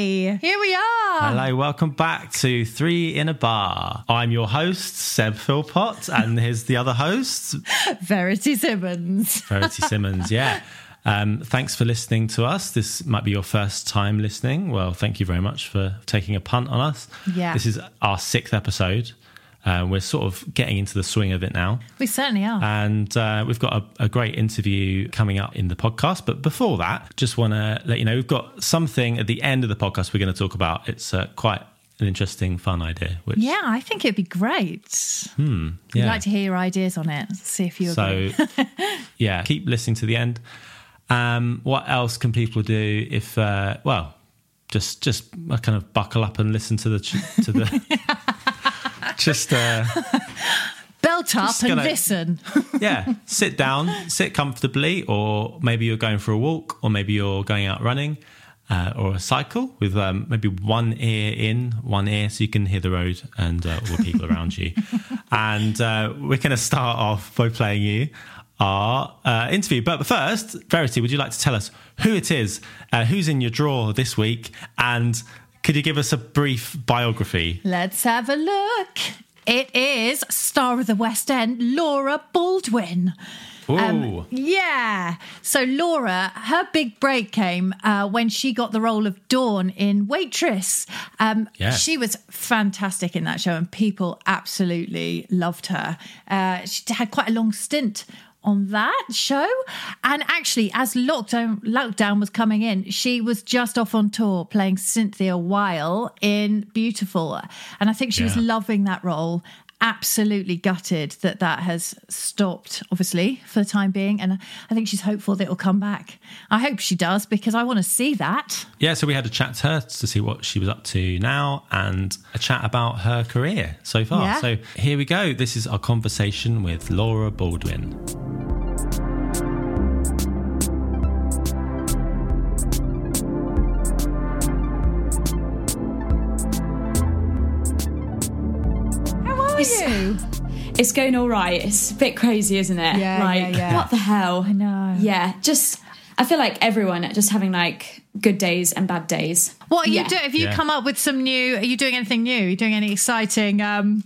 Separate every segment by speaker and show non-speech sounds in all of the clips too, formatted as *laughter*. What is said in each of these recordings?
Speaker 1: Hi, here we are.
Speaker 2: Hello, welcome back to Three in a Bar. I'm your host, Seb Philpott, and here's the other host, *laughs*
Speaker 1: Verity Simmons.
Speaker 2: Verity Simmons. Yeah. Um, thanks for listening to us. This might be your first time listening. Well, thank you very much for taking a punt on us.
Speaker 1: Yeah.
Speaker 2: This is our sixth episode. Uh, we're sort of getting into the swing of it now.
Speaker 1: We certainly are.
Speaker 2: And uh, we've got a, a great interview coming up in the podcast. But before that, just want to let you know we've got something at the end of the podcast we're going to talk about. It's uh, quite an interesting, fun idea. Which,
Speaker 1: yeah, I think it'd be great. We'd
Speaker 2: yeah.
Speaker 1: like to hear your ideas on it. See if you
Speaker 2: So, *laughs* yeah, keep listening to the end. Um, what else can people do if, uh, well, just just kind of buckle up and listen to the to the *laughs* *laughs* just uh, *laughs*
Speaker 1: Belt up
Speaker 2: just
Speaker 1: and
Speaker 2: gonna-
Speaker 1: listen. *laughs*
Speaker 2: yeah, sit down, sit comfortably, or maybe you're going for a walk, or maybe you're going out running, uh, or a cycle with um, maybe one ear in, one ear, so you can hear the road and uh, all the people around you. *laughs* And uh, we're going to start off by playing you our uh, interview. But first, Verity, would you like to tell us who it is, uh, who's in your draw this week, and could you give us a brief biography?
Speaker 1: Let's have a look. It is star of the West End, Laura Baldwin.
Speaker 2: Ooh,
Speaker 1: Um, yeah. So Laura, her big break came uh, when she got the role of Dawn in Waitress. Um,
Speaker 2: Yes.
Speaker 1: She was fantastic in that show, and people absolutely loved her. Uh, she had quite a long stint on that show, and actually, as lockdown lockdown was coming in, she was just off on tour playing Cynthia Weil in Beautiful, and I think she was loving that role absolutely gutted that that has stopped, obviously, for the time being. And I think she's hopeful that it'll come back. I hope she does because I want to see that.
Speaker 2: Yeah, so we had a chat to her to see what she was up to now and a chat about her career so far.
Speaker 1: Yeah.
Speaker 2: So here we go. This is our conversation with Laura Baldwin.
Speaker 1: How are you?
Speaker 3: It's going all right. It's a bit crazy, isn't it?
Speaker 1: Yeah,
Speaker 3: like,
Speaker 1: yeah, yeah.
Speaker 3: what the hell?
Speaker 1: I know.
Speaker 3: Yeah, just, I feel like everyone just having like good days and bad days.
Speaker 1: What are you
Speaker 3: Yeah.
Speaker 1: doing? Have you
Speaker 2: Yeah.
Speaker 1: come up with some new? Are you doing anything new? Are you doing any exciting um,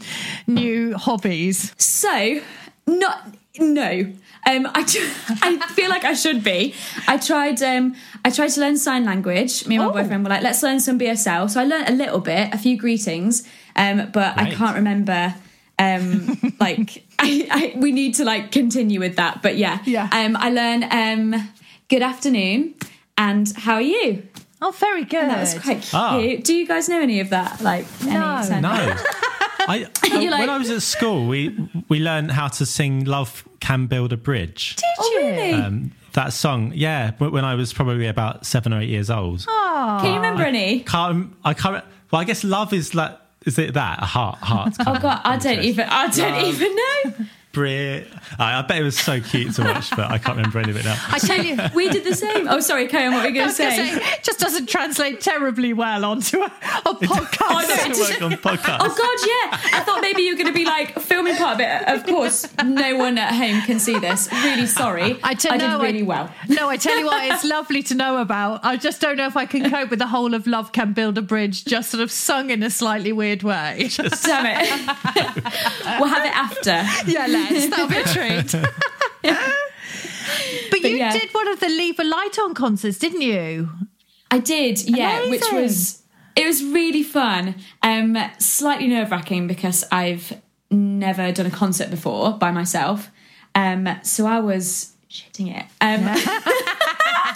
Speaker 1: new hobbies?
Speaker 3: So, not, no. Um, I, tr- *laughs* I feel like I should be. I tried. Um, I tried to learn sign language. Me and my
Speaker 1: Oh.
Speaker 3: boyfriend were like, "Let's learn some BSL." So I learned a little bit, a few greetings, um, but I can't remember. Um, like, *laughs* I, I, we need to like continue with that. But yeah,
Speaker 1: Yeah.
Speaker 3: Um, I learned um, "Good afternoon" and "How are you?"
Speaker 1: Oh, very good.
Speaker 3: And that was quite cute.
Speaker 2: Ah.
Speaker 3: Do you guys know any of that? Like,
Speaker 1: No.
Speaker 3: sound-
Speaker 2: No. *laughs* I, *laughs*
Speaker 3: You're like-
Speaker 2: when I was at school, we we learned how to sing "Love Can Build a Bridge."
Speaker 1: Did
Speaker 3: Oh,
Speaker 1: you?
Speaker 3: really?
Speaker 2: Um, that song, yeah, wh- when I was probably about seven or eight years old.
Speaker 1: Oh,
Speaker 3: Can you remember any?
Speaker 2: Can't I can't. Well, I guess love is like. Is it that a heart? Heart. *laughs*
Speaker 3: Oh god, I don't even. I don't
Speaker 2: Love.
Speaker 3: even know.
Speaker 2: Brit. I, I bet it was so cute to watch, but I can't remember any of it now.
Speaker 1: I tell you.
Speaker 3: We did the same. Oh, sorry, Karen. What were you going to say?
Speaker 1: say, it just doesn't translate terribly well onto a, a podcast.
Speaker 3: Oh, no,
Speaker 2: It
Speaker 3: it
Speaker 2: work on *laughs* podcast.
Speaker 3: Oh God, yeah! I thought maybe you were going to be like filming part of it. Of course, no one at home can see this. Really sorry.
Speaker 1: I, tell
Speaker 3: I
Speaker 1: no,
Speaker 3: did really well.
Speaker 1: No, I tell you what, it's lovely to know about. I just don't know if I can *laughs* cope with the whole of Love Can Build a Bridge, just sort of sung in a slightly weird way.
Speaker 3: Damn it! *laughs* we'll have it after.
Speaker 1: yeah, *laughs* let's. That'll be a treat. *laughs* but you
Speaker 3: yeah.
Speaker 1: did one of the Leave a Light On concerts, didn't you?
Speaker 3: I did, yeah, which was it was really fun. Um, slightly nerve wracking because I've never done a concert before by myself. Um, so I was shitting it. Um,
Speaker 2: Yeah. *laughs*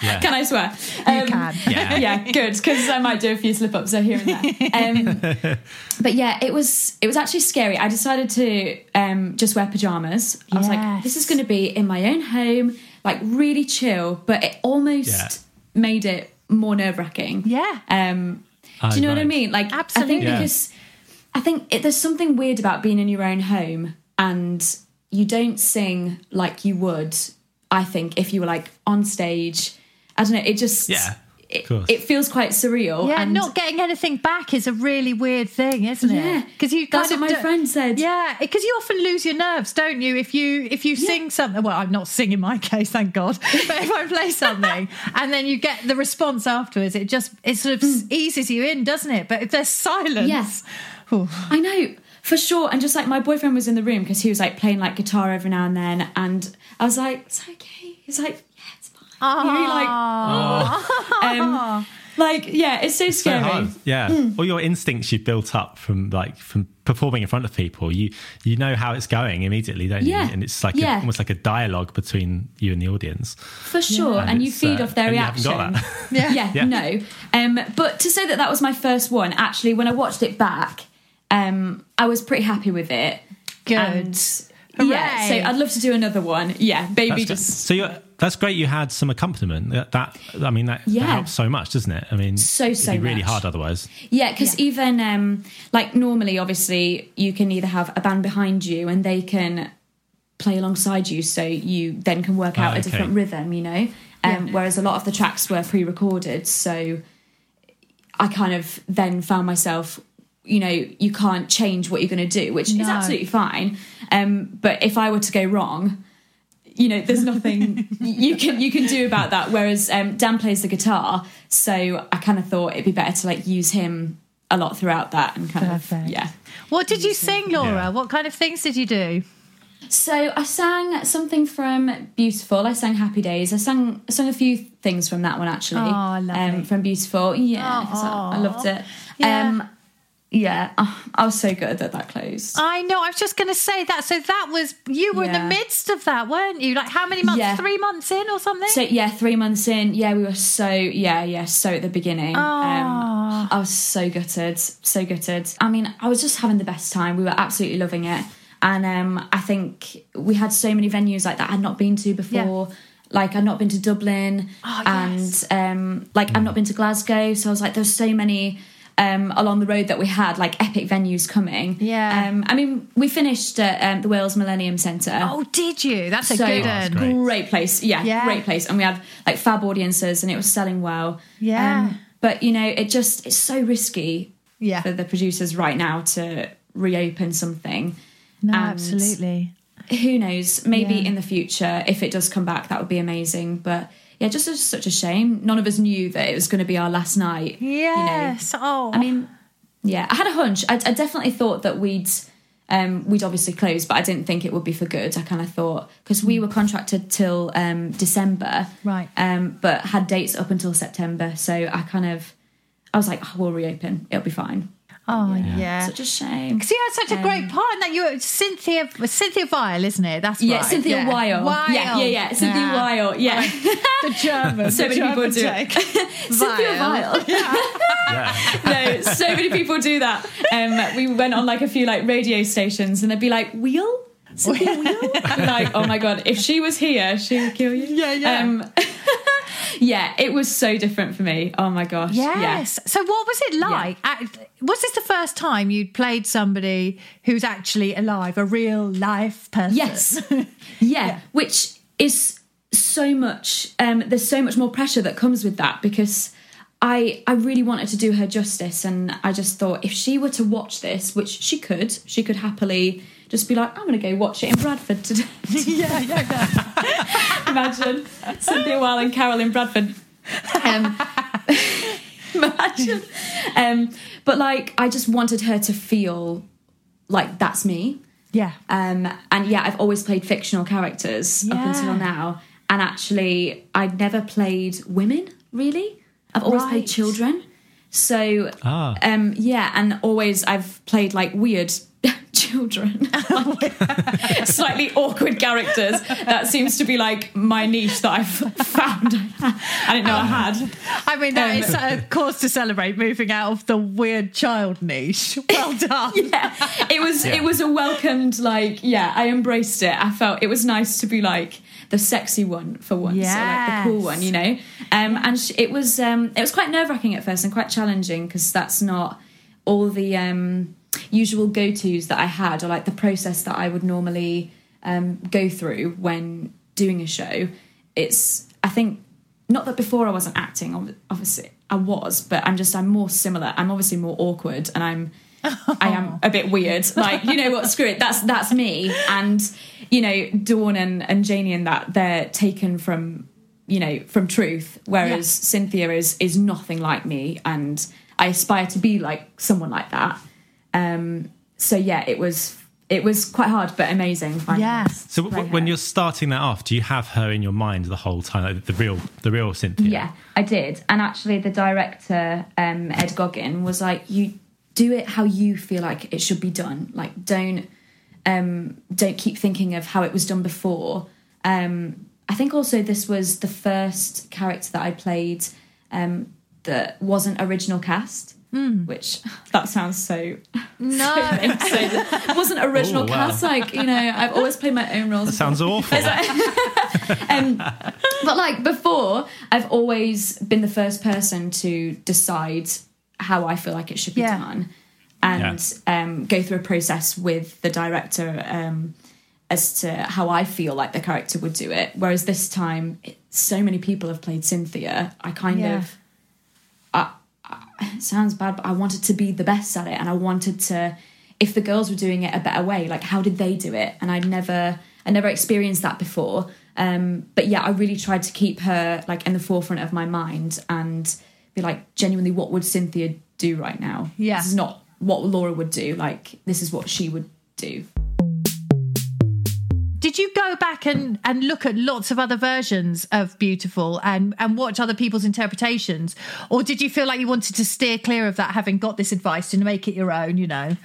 Speaker 3: Can I swear? Um,
Speaker 1: can. *laughs*
Speaker 2: Yeah.
Speaker 3: yeah, good because I might do a few slip ups here and there. Um, *laughs* but yeah, it was it was actually scary. I decided to um, just wear pajamas. I was like, this is going to be in my own home, like really chill. But it almost
Speaker 2: Yeah.
Speaker 3: made it more nerve wracking.
Speaker 1: Yeah.
Speaker 3: Um, do you know what I mean? Like, I think
Speaker 2: Yeah.
Speaker 3: because I think it, there's something weird about being in your own home and you don't sing like you would. I think if you were like on stage, I don't know. It just
Speaker 2: Yeah,
Speaker 3: It, it feels quite surreal.
Speaker 1: Yeah,
Speaker 3: and
Speaker 1: not getting anything back is a really weird thing, isn't it?
Speaker 3: Yeah,
Speaker 1: because you
Speaker 3: that's
Speaker 1: kind
Speaker 3: what my
Speaker 1: do-
Speaker 3: friend said.
Speaker 1: Yeah, because you often lose your nerves, don't you? If you if you sing something, well, I'm not singing my *laughs* case, thank God. But if I play something *laughs* and then you get the response afterwards, it just it sort of mm. eases you in, doesn't it? But if there's silence,
Speaker 3: Yes.
Speaker 1: Ooh.
Speaker 3: I know for sure. And just like my boyfriend was in the room because he was like playing like guitar every now and then, and I was like, "It's okay." He's like, "Yeah, it's fine." You know, like, um, like yeah, it's so
Speaker 2: So
Speaker 3: scary.
Speaker 2: hard. Yeah.
Speaker 3: Hmm.
Speaker 2: All your instincts you've built up from like from performing in front of people. You you know how it's going immediately, don't
Speaker 3: Yeah.
Speaker 2: you? And it's like
Speaker 3: Yeah.
Speaker 2: a, almost like a dialogue between you and the audience.
Speaker 3: For sure, and,
Speaker 2: And
Speaker 3: you feed
Speaker 2: uh,
Speaker 3: off their
Speaker 2: and you haven't
Speaker 3: reaction. *laughs*
Speaker 1: Yeah.
Speaker 3: yeah,
Speaker 2: Yeah.
Speaker 3: no. Um, but to say that that was my first one, actually, when I watched it back, um, I was pretty happy with it.
Speaker 1: Good.
Speaker 3: And, yeah, so I'd love to do another one. Yeah, baby,
Speaker 2: That's
Speaker 3: just
Speaker 2: so you're, that's great. You had some accompaniment. That, that I mean, that, that
Speaker 3: Yeah.
Speaker 2: helps so much, doesn't it? I mean,
Speaker 3: So,
Speaker 2: it'd
Speaker 3: so
Speaker 2: be really
Speaker 3: much.
Speaker 2: hard otherwise.
Speaker 3: Yeah, because even um, like normally, obviously, you can either have a band behind you and they can play alongside you, so you then can work out
Speaker 2: Ah,
Speaker 3: a different rhythm, you know. Um, Whereas a lot of the tracks were pre-recorded, so I kind of then found myself, you know, you can't change what you're going to do, which is absolutely fine. Um, but if I were to go wrong, you know, there's nothing *laughs* you can you can do about that. Whereas um, Dan plays the guitar, so I kind of thought it'd be better to like use him a lot throughout that and kind
Speaker 1: Perfect.
Speaker 3: of yeah.
Speaker 1: What did you sing, Laura?
Speaker 2: Yeah.
Speaker 1: What kind of things did you do?
Speaker 3: So I sang something from Beautiful. I sang Happy Days. I sang I sang a few things from that one actually.
Speaker 1: Oh, lovely.
Speaker 3: Um, from Beautiful, yeah, so
Speaker 1: Aw.
Speaker 3: I loved it.
Speaker 1: Yeah.
Speaker 3: Um, yeah, oh, I was so good that that closed.
Speaker 1: I know. I was just going to say that. So that was you were in the midst of that, weren't you? Like how many months?
Speaker 3: Yeah.
Speaker 1: Three months in or something?
Speaker 3: So yeah, three months in, yeah, we were so yeah, yeah, so at the beginning. Um, I was so gutted, so gutted. I mean, I was just having the best time. We were absolutely loving it, and um, I think we had so many venues like that I'd not been to before. Like I'd not been to Dublin,
Speaker 1: Oh,
Speaker 3: and um, like I've not been to Glasgow. So I was like, there's so many. Um, along the road that we had like epic venues coming
Speaker 1: Yeah.
Speaker 3: um, I mean we finished at um, the Wales Millennium Centre
Speaker 1: oh, did you? That's a
Speaker 3: so
Speaker 1: good
Speaker 2: that's
Speaker 1: one.
Speaker 2: great.
Speaker 3: great place yeah,
Speaker 1: Yeah.
Speaker 3: great place and we had like fab audiences and it was selling well Um,
Speaker 1: Yeah.
Speaker 3: but you know it just it's so risky
Speaker 1: Yeah.
Speaker 3: for the producers right now to reopen something
Speaker 1: No,
Speaker 3: and
Speaker 1: absolutely.
Speaker 3: who knows maybe
Speaker 1: Yeah.
Speaker 3: in the future if it does come back that would be amazing but yeah just it's such a shame none of us knew that it was going to be our last night you know.
Speaker 1: Yes. Oh,
Speaker 3: I mean, yeah, I had a hunch. I, I definitely thought that we'd um, we'd obviously close, but I didn't think it would be for good. I kind of thought because we were contracted till um, December,
Speaker 1: Right.
Speaker 3: Um, but had dates up until September. So I kind of I was like, oh, we'll reopen. It'll be fine.
Speaker 1: Oh yeah.
Speaker 3: Such a shame.
Speaker 1: Because you had such a great part in that. You were Cynthia Cynthia Weil, isn't it? That's
Speaker 3: Yeah,
Speaker 1: right.
Speaker 3: Cynthia Weil.
Speaker 1: Weil.
Speaker 3: Yeah, yeah, yeah. Cynthia Weil. Yeah. *laughs*
Speaker 1: The German.
Speaker 3: So
Speaker 1: the
Speaker 3: many people do
Speaker 1: take. *laughs*
Speaker 3: Cynthia Weil. *laughs*
Speaker 2: Yeah.
Speaker 3: no, so many people do that. Um, we went on like a few like radio stations, and they'd be like, "Wheel." Cynthia Wheel? Like, oh my god, if she was here, she would kill you.
Speaker 1: Yeah, yeah.
Speaker 3: Um, yeah, it was so different for me. Oh my gosh.
Speaker 1: Yes. So, what was it like? Act- Was this the first time you'd played somebody who's actually alive, a real life person?
Speaker 3: Yes. *laughs* yeah. Which is so much um there's so much more pressure that comes with that because I I really wanted to do her justice and I just thought if she were to watch this, which she could, she could happily just be like, I'm gonna go watch it in Bradford today. *laughs*
Speaker 1: yeah, yeah, yeah. *laughs*
Speaker 3: Imagine Cynthia Weil and Carole in Bradford. Um, *laughs* imagine. Um, but like I just wanted her to feel like that's me.
Speaker 1: yeah.
Speaker 3: Um, and yeah, I've always played fictional characters up until now. And actually, I'd never played women, really. I've always
Speaker 1: Right.
Speaker 3: played children. So,
Speaker 2: Ah.
Speaker 3: um, yeah, and always I've played like weird children, *laughs* *laughs* like, slightly awkward characters. That seems to be like my niche that I've *laughs* found. I didn't know I had.
Speaker 1: I mean, that
Speaker 3: Um,
Speaker 1: is a cause to celebrate moving out of the weird child niche. Well done.
Speaker 3: yeah, it was
Speaker 2: Yeah.
Speaker 3: it was a welcomed like yeah i embraced it i felt it was nice to be like the sexy one for once or like the cool one you know um and sh- it was um it was quite nerve-wracking at first and quite challenging because that's not all the um usual go-to's that i had or like the process that i would normally um go through when doing a show it's i think not that before I wasn't acting, obviously I was, but I'm just I'm more similar. I'm obviously more awkward, and I'm *laughs* I am a bit weird. Like you know what? Screw it. That's that's me. And you know Dawn and and Janie and that they're taken from you know from truth, whereas
Speaker 1: Yeah.
Speaker 3: Cynthia is is nothing like me, and I aspire to be like someone like that. Um. So yeah, it was it was quite hard, but amazing. finding
Speaker 1: Yes.
Speaker 2: So w-
Speaker 3: Right
Speaker 2: when you're starting that off, do you have her in your mind the whole time, like the real, the real Cynthia?
Speaker 3: Yeah, I did. And actually, the director, um, Ed Goggin, was like, "You do it how you feel like it should be done. Like, don't um, don't keep thinking of how it was done before." Um, I think also this was the first character that I played um, that wasn't original cast. Which that sounds so
Speaker 1: No. *laughs*
Speaker 3: so it *laughs* wasn't original
Speaker 2: Oh, wow.
Speaker 3: cast. Like you know, I've always played my own roles.
Speaker 2: That sounds awful. *laughs*
Speaker 3: um, but like before, I've always been the first person to decide how I feel like it should be
Speaker 1: Yeah.
Speaker 3: done, and um, go through a process with the director um, as to how I feel like the character would do it. Whereas this time, it, so many people have played Cynthia. I kind
Speaker 1: Yeah.
Speaker 3: of. It *laughs* sounds bad, but I wanted to be the best at it, and I wanted to. If the girls were doing it a better way, like how did they do it? And I'd never, I never experienced that before. Um, but yeah, I really tried to keep her like in the forefront of my mind and be like, genuinely, what would Cynthia do right now?
Speaker 1: Yeah.
Speaker 3: this is not what Laura would do. Like this is what she would do.
Speaker 1: Did you go back and, and look at lots of other versions of Beautiful and, and watch other people's interpretations? Or did you feel like you wanted to steer clear of that, having got this advice to make it your own, you know?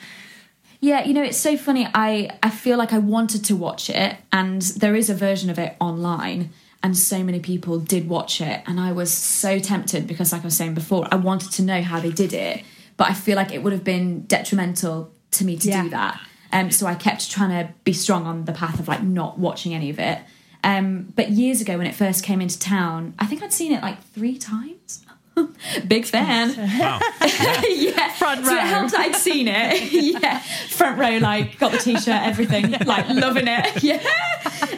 Speaker 3: Yeah, you know, it's so funny. I I feel like I wanted to watch it, and there is a version of it online, and so many people did watch it, and I was so tempted because, like I was saying before, I wanted to know how they did it, but I feel like it would have been detrimental to me to
Speaker 1: Yeah.
Speaker 3: do that. Um, so I kept trying to be strong on the path of like not watching any of it. Um, but years ago, when it first came into town, I think I'd seen it like three times. *laughs* Big fan.
Speaker 2: Wow. *laughs*
Speaker 3: yeah,
Speaker 1: Front
Speaker 3: So
Speaker 1: row.
Speaker 3: it helped that I'd seen it. *laughs* yeah, front row, like got the t-shirt, everything, like loving it. Yeah.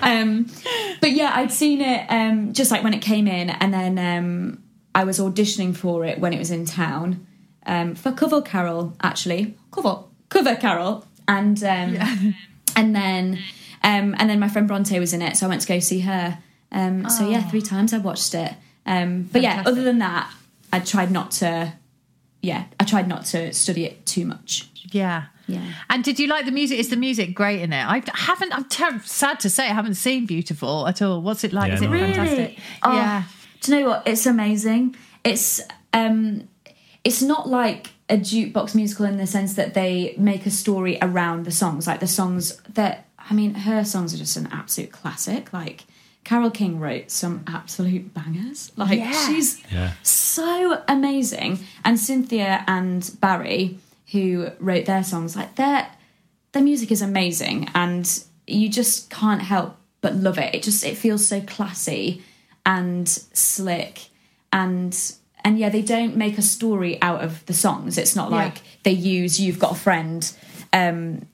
Speaker 3: Um, but yeah, I'd seen it um, just like when it came in, and then um, I was auditioning for it when it was in town um, for cover Carol, actually cover cover Carol, and um, *laughs* and then um, and then my friend Bronte was in it, so I went to go see her. Um, so yeah, three times I watched it. Um, but yeah, other than that, I tried not to. Yeah, I tried not to study it too much.
Speaker 1: Yeah.
Speaker 3: Yeah.
Speaker 1: And did you like the music? Is the music great in it? I haven't, I'm ter- sad to say, I haven't seen Beautiful at all. What's it like?
Speaker 2: Yeah,
Speaker 1: Is it
Speaker 2: no.
Speaker 1: fantastic?
Speaker 3: Oh,
Speaker 1: Yeah.
Speaker 3: Do you know what? It's amazing. It's um, it's not like a jukebox musical in the sense that they make a story around the songs. Like the songs that I mean, her songs are just an absolute classic. Like Carole King wrote some absolute bangers. Like
Speaker 1: Yeah.
Speaker 3: she's
Speaker 2: Yeah.
Speaker 3: so amazing. And Cynthia and Barry, who wrote their songs, like their their music is amazing, and you just can't help but love it. It just it feels so classy and slick, and and yeah, they don't make a story out of the songs. It's not
Speaker 1: Yeah.
Speaker 3: like they use "You've Got a Friend" um,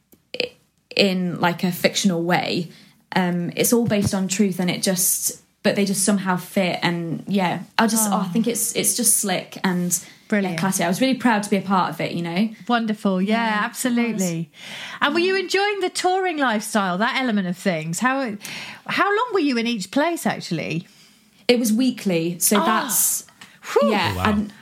Speaker 3: in like a fictional way. Um, it's all based on truth, and it just but they just somehow fit. And yeah, I just oh, I think it's it's just slick and
Speaker 1: Brilliant.
Speaker 3: yeah, classy. I was really proud to be a part of it. You know.
Speaker 1: Wonderful. Yeah,
Speaker 3: Yeah,
Speaker 1: absolutely. And were you enjoying the touring lifestyle, that element of things? How how long were you in each place actually?
Speaker 3: It was weekly, so
Speaker 1: Ah.
Speaker 3: that's
Speaker 1: Whew.
Speaker 3: yeah,
Speaker 2: wow.
Speaker 3: and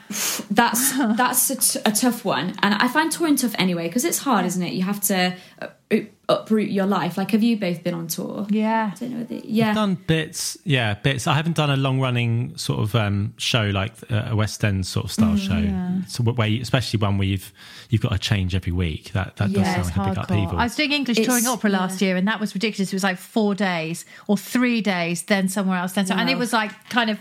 Speaker 3: that's that's a, t- a tough one. And I find touring tough anyway because it's hard, isn't it? You have to uh, uproot your life. Like, have you both been on tour?
Speaker 1: Yeah.
Speaker 3: I don't know. Whether, yeah,
Speaker 2: done bits, yeah, bits. I haven't done a long running sort of um, show like uh, a West End sort of style
Speaker 1: Mm,
Speaker 2: show. So where, you, especially one where you've you've got to change every week. That that
Speaker 3: Yeah,
Speaker 2: does sound
Speaker 1: It's
Speaker 2: like a big
Speaker 1: hardcore.
Speaker 2: upheaval.
Speaker 1: I was doing English
Speaker 3: It's-
Speaker 1: touring opera last year, and that was ridiculous. It was like four days or three days, then somewhere else, then so, and it was like kind of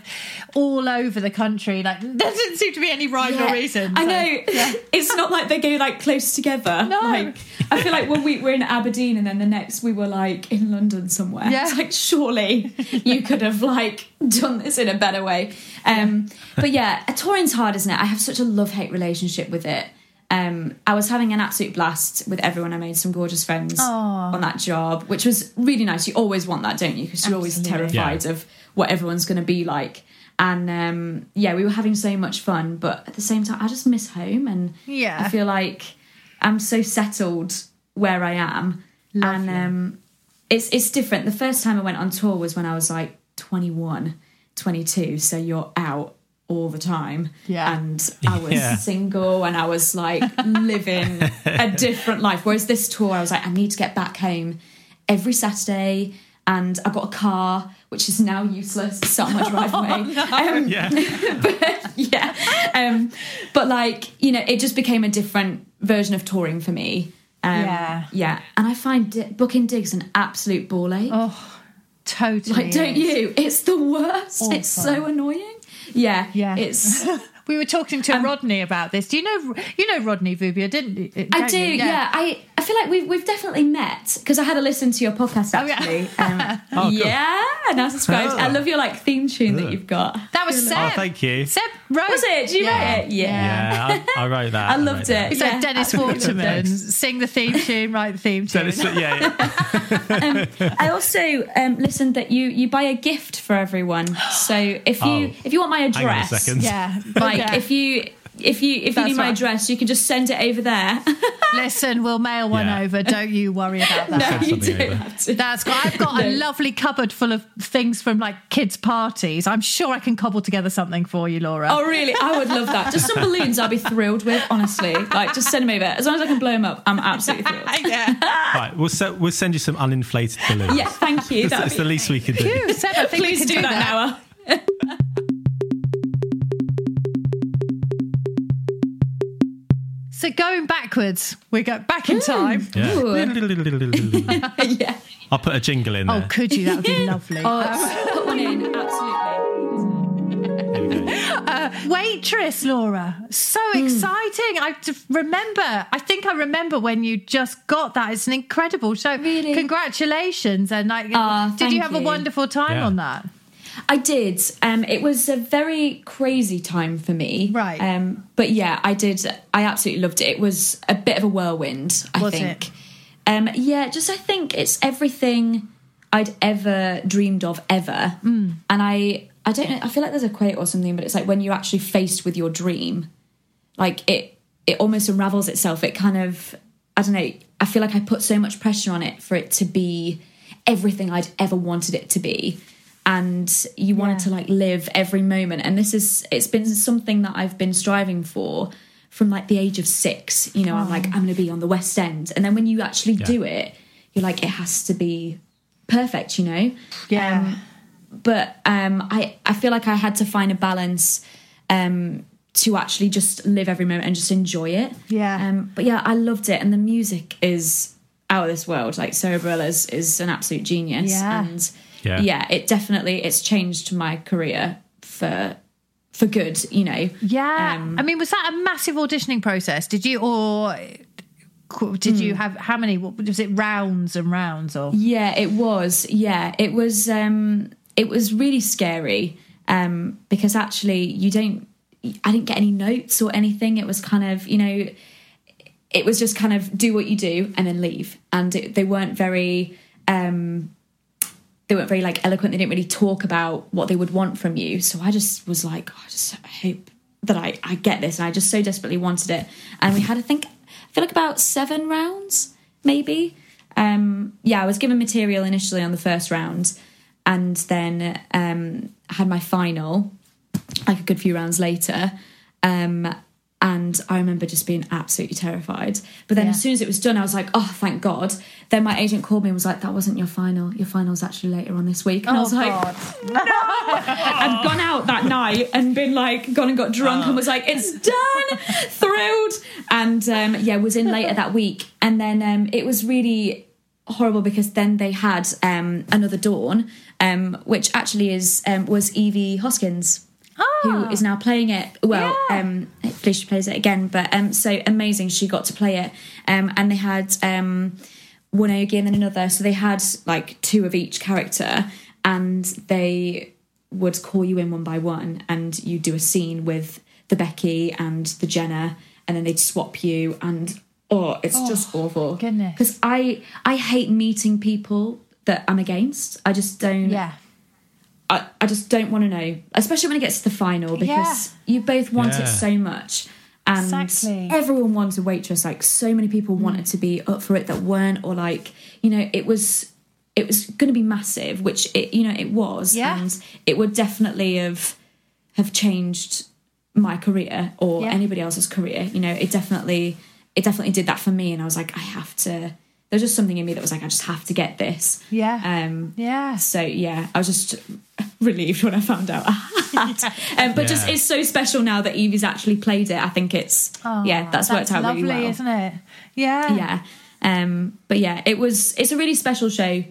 Speaker 1: all over the country. Like *laughs* there didn't seem to be any rhyme
Speaker 3: Yeah.
Speaker 1: or reason.
Speaker 3: I
Speaker 1: so-
Speaker 3: know. It's not like they go like close together.
Speaker 1: No.
Speaker 3: Like I feel like one week we're in Aberdeen and then the next we were like in London somewhere.
Speaker 1: Yeah.
Speaker 3: It's like surely you *laughs* could have like done this in a better way. Um but yeah, a touring's hard, isn't it? I have such a love-hate relationship with it. Um, I was having an absolute blast with everyone. I made some gorgeous friends
Speaker 1: Aw.
Speaker 3: on that job, which was really nice. You always want that, don't you? Because you're always terrified
Speaker 2: Yeah.
Speaker 3: of what everyone's going to be like. And um, yeah, we were having so much fun, but at the same time, I just miss home, and
Speaker 1: Yeah.
Speaker 3: I feel like I'm so settled where I am,
Speaker 1: Lovely.
Speaker 3: and um, it's it's different. The first time I went on tour was when I was like 21, 22, so you're out all the time,
Speaker 1: Yeah.
Speaker 3: and I was
Speaker 2: Yeah.
Speaker 3: single, and I was like living a *laughs* different life. Whereas this tour, I was like, I need to get back home every Saturday. And I got a car, which is now useless. It's on my *laughs* driveway. um, *laughs*
Speaker 2: yeah,
Speaker 3: but yeah um but like you know it just became a different version of touring for me um,
Speaker 1: Yeah.
Speaker 3: yeah and i find di- booking digs an absolute ball ache
Speaker 1: Oh, totally.
Speaker 3: like don't
Speaker 1: is.
Speaker 3: you it's the worst it's so annoying yeah
Speaker 1: Yeah.
Speaker 3: it's *laughs*
Speaker 1: We were talking to *laughs* Rodney about this. Do you know you know Rodney Vubya, didn't you?
Speaker 3: i do
Speaker 1: you?
Speaker 3: yeah. i i feel like we've we've definitely met because i had a listen to your podcast
Speaker 1: Oh, yeah.
Speaker 3: actually *laughs* um,
Speaker 2: Oh, cool.
Speaker 3: yeah and i subscribed i
Speaker 2: Oh.
Speaker 3: love your like theme tune that you've got
Speaker 1: That was Seb.
Speaker 2: Oh, thank you.
Speaker 1: Seb wrote.
Speaker 3: was it did you
Speaker 1: Yeah.
Speaker 3: write it yeah,
Speaker 2: yeah, I, I wrote that. *laughs*
Speaker 3: I loved
Speaker 2: that.
Speaker 3: it.
Speaker 1: He said
Speaker 3: Yeah.
Speaker 1: Dennis *laughs* Waterman, sing the theme tune, write the theme tune.
Speaker 2: Dennis, yeah, yeah.
Speaker 3: I also um, listened that you you buy a gift for everyone. So if you
Speaker 2: Oh.
Speaker 3: if you want my
Speaker 2: Hang on a
Speaker 3: address,
Speaker 2: second.
Speaker 1: Yeah.
Speaker 3: like
Speaker 1: Yeah.
Speaker 3: if you if you if you
Speaker 1: That's
Speaker 3: need my
Speaker 1: right.
Speaker 3: address, you can just send it over there. *laughs*
Speaker 1: Listen, we'll mail one
Speaker 2: Yeah.
Speaker 1: over. Don't you worry about that.
Speaker 3: no, you don't
Speaker 2: over.
Speaker 3: have to.
Speaker 1: That's. I've got a *laughs* lovely cupboard full of things from like kids' parties. I'm sure I can cobble together something for you, Laura.
Speaker 3: Oh really? I would love that. Just some balloons, I'll be thrilled with. Honestly, like just send them over. As long as I can blow them up, I'm absolutely thrilled. *laughs*
Speaker 1: yeah.
Speaker 2: right, we'll se- we'll send you some uninflated balloons.
Speaker 3: Yeah, thank you.
Speaker 2: it's, it's the least we can do.
Speaker 1: Phew, Seb, I think we
Speaker 3: Please
Speaker 1: can
Speaker 3: do, that, now.
Speaker 1: So going backwards, we go back in time.
Speaker 2: Yeah. *laughs* *laughs*
Speaker 3: Yeah.
Speaker 2: I'll put a jingle in there.
Speaker 1: Oh,
Speaker 2: there.
Speaker 1: could you? That would be *laughs* lovely.
Speaker 3: Oh, put one in. Absolutely.
Speaker 2: There we go.
Speaker 1: Waitress, Laura. So
Speaker 3: Hmm.
Speaker 1: exciting. I remember, I think I remember when you just got that. It's an incredible show.
Speaker 3: Really?
Speaker 1: Congratulations. And like,
Speaker 3: Ah,
Speaker 1: did you
Speaker 3: thank
Speaker 1: have a
Speaker 3: you.
Speaker 1: wonderful time
Speaker 2: Yeah.
Speaker 1: on that?
Speaker 3: I did. Um, it was a very crazy time for me.
Speaker 1: Right.
Speaker 3: Um, but yeah, I did. I absolutely loved it. It was a bit of a whirlwind. I
Speaker 1: Was
Speaker 3: think.
Speaker 1: it?
Speaker 3: Um, yeah, just I think it's everything I'd ever dreamed of ever.
Speaker 1: Hmm.
Speaker 3: And I, I don't know. I feel like there's a quote or something, but it's like when you're actually faced with your dream, like it, it almost unravels itself. It kind of, I don't know. I feel like I put so much pressure on it for it to be everything I'd ever wanted it to be. And you wanted
Speaker 1: Yeah.
Speaker 3: to like live every moment. And this is, it's been something that I've been striving for from like the age of six. You know, I'm like, I'm going to be on the West End. And then when you actually do it, you're like, it has to be perfect, you know?
Speaker 1: Yeah.
Speaker 3: but um, I I feel like I had to find a balance um, to actually just live every moment and just enjoy it.
Speaker 1: Yeah.
Speaker 3: Um, but yeah, I loved it, and the music is out of this world. Like Sara Bareilles is an absolute genius,
Speaker 1: Yeah.
Speaker 3: and
Speaker 2: Yeah.
Speaker 3: yeah, it definitely it's changed my career for for good. You know.
Speaker 1: Yeah.
Speaker 3: Um,
Speaker 1: I mean, was that a massive auditioning process? Did you, or did you have, how many, what- was it rounds and rounds or?
Speaker 3: Yeah, it was. Yeah, it was. Um, it was really scary um, because actually, you don't. I didn't get any notes or anything. It was kind of, you know, it was just kind of do what you do and then leave. And it, they weren't very. Um, they weren't very like eloquent. They didn't really talk about what they would want from you. So I just was like, oh, I just hope that I, I get this. And I just so desperately wanted it. And we had, I think, I feel like about seven rounds, maybe. Um, yeah, I was given material initially on the first round, and then um, had my final like a good few rounds later. Um, and I remember just being absolutely terrified. But then
Speaker 1: Yeah.
Speaker 3: as soon as it was done, I was like, oh, thank God. Then my agent called me and was like, that wasn't your final. Your final final's actually later on this week. And I was like, *laughs* I'd gone out that night and been like, gone and got drunk and was like, it's done, thrilled. And um, yeah, was in later that week. And then um, it was really horrible because then they had um, another Dawn, um, which actually is um, was Evie Hoskins. Who is now playing it? Well,
Speaker 1: Yeah.
Speaker 3: um, hopefully she plays it again. But um, so amazing, she got to play it. Um, and they had um, one Ogie and then another. So they had like two of each character, and they would call you in one by one, and you do a scene with the Becky and the Jenna, and then they'd swap you. And oh, it's just awful.
Speaker 1: goodness.
Speaker 3: Because I I hate meeting people that I'm against. I just don't.
Speaker 1: Yeah.
Speaker 3: I, I just don't want to know, especially when it gets to the final, because you both want
Speaker 2: Yeah.
Speaker 3: it so much. And
Speaker 1: Exactly.
Speaker 3: everyone wants a waitress. Like so many people wanted to be up for it that weren't, or like you know, it was it was going to be massive, which it you know it was,
Speaker 1: Yeah.
Speaker 3: and it would definitely have have changed my career or
Speaker 1: Yeah.
Speaker 3: anybody else's career. You know, it definitely it definitely did that for me, and I was like, I have to. There's just something in me that was like, I just have to get this.
Speaker 1: Yeah.
Speaker 3: Um,
Speaker 1: Yeah.
Speaker 3: so yeah, I was just *laughs* relieved when I found out. *laughs* um, but just it's so special now that Evie's actually played it. I think it's yeah, that's, worked out
Speaker 1: lovely,
Speaker 3: really well.
Speaker 1: isn't it? Yeah.
Speaker 3: Yeah. Um, but yeah, it was it's a really special show,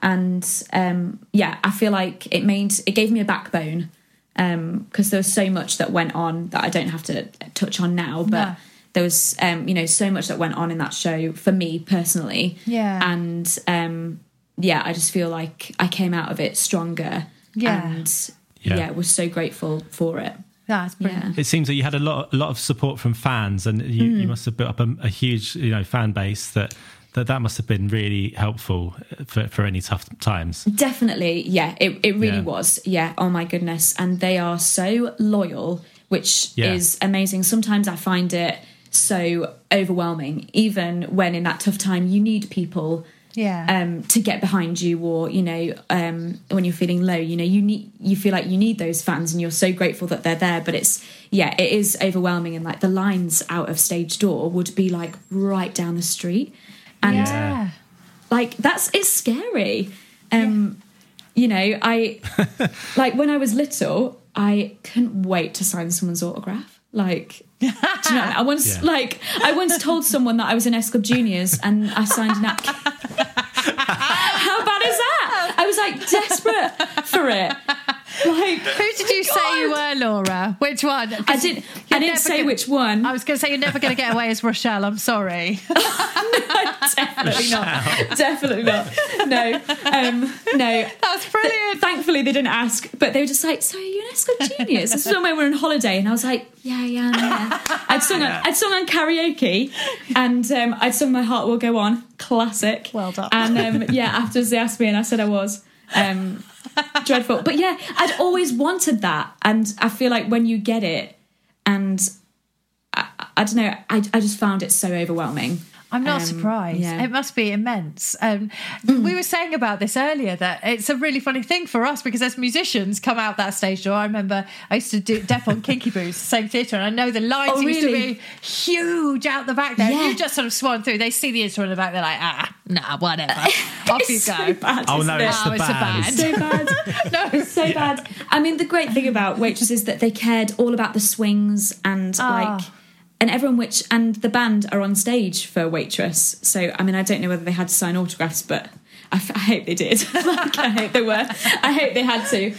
Speaker 3: and um, yeah, I feel like it made it gave me a backbone because there was so much that went on that I don't have to touch on now, but.
Speaker 1: No.
Speaker 3: There was, um, you know, so much that went on in that show for me personally,
Speaker 1: Yeah.
Speaker 3: and um, yeah, I just feel like I came out of it stronger,
Speaker 1: Yeah.
Speaker 3: and
Speaker 2: Yeah.
Speaker 3: yeah, was so grateful for it.
Speaker 1: That's brilliant.
Speaker 3: Yeah.
Speaker 2: It seems that you had a lot, a lot of support from fans, and you, you mm. must have built up a, a huge, you know, fan base. That that that must have been really helpful for for any tough times.
Speaker 3: Definitely, yeah, it, it really
Speaker 2: Yeah.
Speaker 3: was. Yeah, oh my goodness. And they are so loyal, which
Speaker 2: Yeah.
Speaker 3: is amazing. Sometimes I find it so overwhelming, even when in that tough time you need people
Speaker 1: Yeah.
Speaker 3: um, to get behind you, or you know, um, when you're feeling low, you know, you need you feel like you need those fans, and you're so grateful that they're there. But it's yeah, it is overwhelming, and like the lines out of stage door would be like right down the street, and
Speaker 1: yeah.
Speaker 3: like that's it's scary um you know i *laughs* like when i was little i couldn't wait to sign someone's autograph like do you know I. I *laughs* once
Speaker 2: Yeah.
Speaker 3: like i once told someone that i was in s club juniors and i signed an app *laughs* how bad is that i was like desperate for it like
Speaker 1: Who did you *laughs* say you were, Laura? Which one?
Speaker 3: i didn't i didn't say
Speaker 1: gonna-
Speaker 3: which one
Speaker 1: I was going to say you're never going to get away as Rochelle. I'm sorry. *laughs*
Speaker 3: no, definitely not definitely not no um no
Speaker 1: That's brilliant.
Speaker 3: Thankfully, they didn't ask, but they were just like, "So are you an genius?" This is when we were on holiday, and I was like, "Yeah, yeah, yeah." *laughs* I'd sung, on, I'd sung on karaoke, and um, I'd sung "My Heart Will Go On," classic.
Speaker 1: Well done.
Speaker 3: And um, yeah, afterwards they asked me, and I said I was. Um, dreadful, but yeah, I'd always wanted that, and I feel like when you get it, and I, I don't know, I, I just found it so overwhelming.
Speaker 1: I'm not
Speaker 3: Um,
Speaker 1: surprised.
Speaker 3: yeah. Mm.
Speaker 1: It must be immense. Um, We were saying about this earlier that it's a really funny thing for us because as musicians come out that stage door. I remember I used to do dep on Kinky *laughs* Boots, the same theatre, and I know the lines
Speaker 3: Oh,
Speaker 1: used to be huge out the back there.
Speaker 3: Yeah.
Speaker 1: You just sort of swan through. They see the instrument in the back, they're like, ah, nah, whatever. *laughs* Off you
Speaker 3: It's
Speaker 1: go.
Speaker 3: so bad,
Speaker 2: Oh no,
Speaker 3: it?
Speaker 2: it's
Speaker 1: Oh,
Speaker 2: the
Speaker 1: it's a
Speaker 2: band.
Speaker 1: band.
Speaker 3: so bad. *laughs*
Speaker 1: no, it's
Speaker 3: so bad. I mean, the great thing about Waitress is that they cared all about the swings and
Speaker 1: Ah.
Speaker 3: like, and everyone which and the band are on stage for Waitress. So I mean, I don't know whether they had to sign autographs, but I, f- I hope they did. *laughs* like, I hope they were. I hope they had to.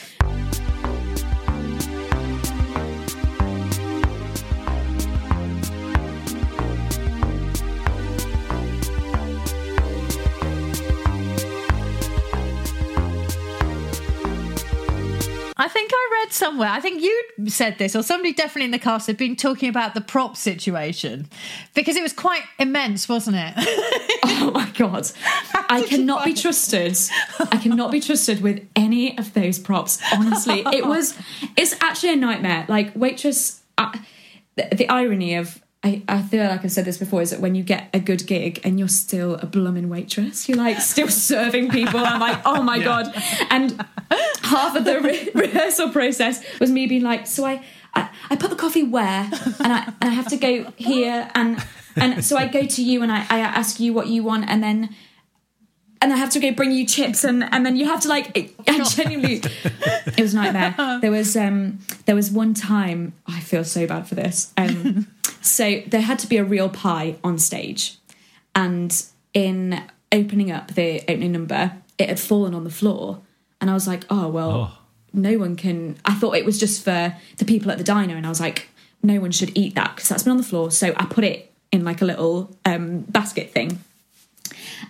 Speaker 1: I think I read somewhere. I think you said this, or somebody definitely in the cast had been talking about the prop situation because it was quite immense, wasn't it? *laughs*
Speaker 3: Oh my god. I cannot be trusted. I cannot be trusted with any of those props. Honestly, it was. It's actually a nightmare. Like waitress. Uh, the, the irony of. I, I feel like I've said this before is that when you get a good gig and you're still a blooming waitress, you're like still *laughs* serving people. I'm like, oh my god! And half of the re- *laughs* rehearsal process was me being like, so I, I, I put the coffee where, and I, and I have to go here, and and so I go to you and I, I ask you what you want, and then and I have to go bring you chips, and and then you have to like, it, I *laughs* genuinely, it was a nightmare. There was um there was one time I feel so bad for this. Um, so there had to be a real pie on stage, and in opening up the opening number, it had fallen on the floor, and I was like, oh well
Speaker 2: Oh.
Speaker 3: no one can. I thought it was just for the people at the diner, and I was like, no one should eat that because that's been on the floor. So I put it in like a little um, basket thing,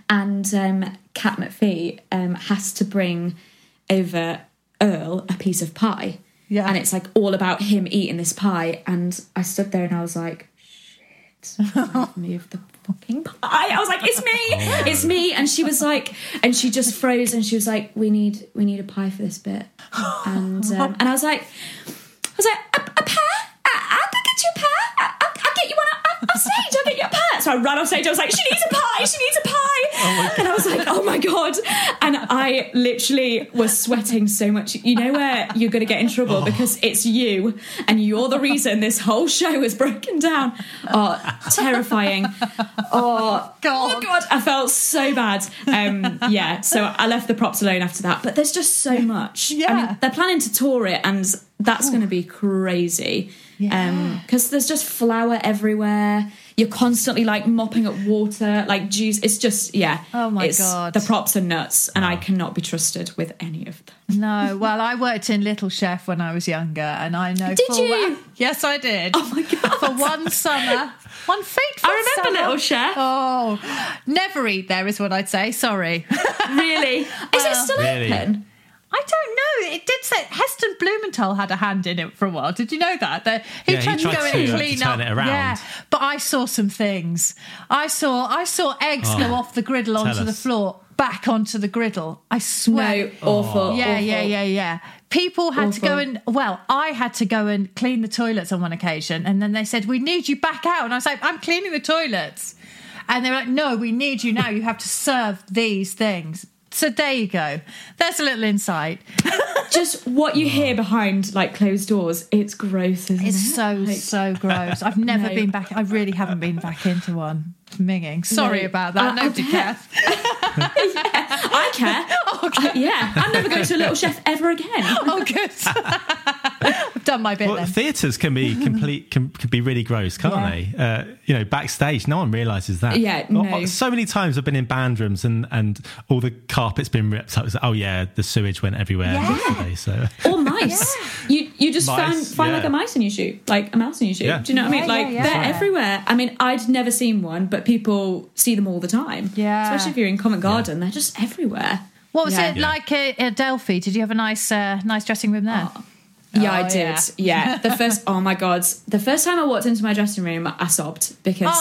Speaker 3: and um, Kat McPhee um, has to bring over Earl a piece of pie.
Speaker 1: Yeah.
Speaker 3: and it's like all about him eating this pie, and I stood there and I was like, shit, *laughs* move the fucking pie. I was like, it's me, it's me, and she was like, and she just froze, and she was like, we need, we need a pie for this bit, and um, and I was like, I was like, a, a pie. A pie. So I ran off stage. I was like, she needs a pie. She needs a pie. and I was like, oh my god. And I literally was sweating so much. You know where you're going to get in trouble because it's you, and you're the reason this whole show is broken down. Oh, terrifying. Oh
Speaker 1: God.
Speaker 3: Oh god, I felt so bad. Um, yeah, so I left the props alone after that. But there's just so much. I
Speaker 1: Yeah.
Speaker 3: mean, they're planning to tour it, and that's going to be crazy.
Speaker 1: Yeah.
Speaker 3: because there's just flour everywhere. You're constantly like mopping up water, like juice. It's just yeah.
Speaker 1: Oh my
Speaker 3: it's,
Speaker 1: God.
Speaker 3: the props are nuts, and I cannot be trusted with any of them. *laughs*
Speaker 1: No, well, I worked in Little Chef when I was younger, and I know.
Speaker 3: Did you?
Speaker 1: well- yes, I did.
Speaker 3: Oh my god!
Speaker 1: For one summer, one fateful
Speaker 3: I remember
Speaker 1: summer.
Speaker 3: Little Chef.
Speaker 1: Oh, never eat there is what I'd say. Sorry. *laughs*
Speaker 3: really? Is it still
Speaker 2: Really?
Speaker 3: open?
Speaker 1: I don't know. It did say Heston Blumenthal had a hand in it for a while. Did you know that? That he
Speaker 2: Yeah, he
Speaker 1: tried to go in and
Speaker 2: uh, to
Speaker 1: clean
Speaker 2: turn
Speaker 1: up.
Speaker 2: it around.
Speaker 1: Yeah, but I saw some things. I saw I saw eggs
Speaker 2: Oh,
Speaker 1: go off the griddle
Speaker 2: tell
Speaker 1: onto the floor, back onto the griddle. I swear.
Speaker 3: No, awful.
Speaker 1: Yeah,
Speaker 3: awful.
Speaker 1: yeah, yeah, yeah. People had to go and well, I had to go and clean the toilets on one occasion, and then they said we need you back out, and I was like, I'm cleaning the toilets, and they were like, No, we need you now. You have to serve these things. So there you go. There's a little insight.
Speaker 3: Just what you hear behind like closed doors, it's gross, isn't
Speaker 1: It's
Speaker 3: it?
Speaker 1: so
Speaker 3: Like-
Speaker 1: so gross. I've *laughs* never
Speaker 3: No.
Speaker 1: been back. I really haven't been back into one. Minging. Sorry
Speaker 3: No.
Speaker 1: about that.
Speaker 3: I
Speaker 1: Nobody cares. *laughs*
Speaker 3: I care. *laughs* Uh, yeah, I'm never going to a Little Chef ever again.
Speaker 1: Oh, good. I've done my bit
Speaker 2: Well,
Speaker 1: then.
Speaker 2: theatres can be *laughs* complete, can, can be really gross, can't
Speaker 3: Yeah.
Speaker 2: they? Uh, you know, backstage, no one realizes that.
Speaker 3: Yeah,
Speaker 2: Oh,
Speaker 3: no.
Speaker 2: So many times I've been in band rooms and and all the carpet's been ripped up. It's like, oh yeah, the sewage went everywhere
Speaker 1: Yeah.
Speaker 2: yesterday. So *laughs*
Speaker 3: Or mice. *laughs* You you just
Speaker 2: Mice,
Speaker 3: find find like a mice in your shoe, like a mouse in your shoe.
Speaker 2: Yeah.
Speaker 3: Do you know what I mean? Like
Speaker 1: yeah, yeah.
Speaker 3: they're
Speaker 1: That's
Speaker 3: everywhere. I mean, I'd never seen one, but people see them all the time.
Speaker 1: Yeah.
Speaker 3: Especially if you're in Covent Garden, they're just everywhere.
Speaker 1: What was
Speaker 3: Yeah.
Speaker 1: it like at, at Delphi? Did you have a nice uh, nice dressing room there?
Speaker 3: Yeah,
Speaker 1: Oh,
Speaker 3: I did. Yeah. *laughs* The first oh my god. The first time I walked into my dressing room, I sobbed because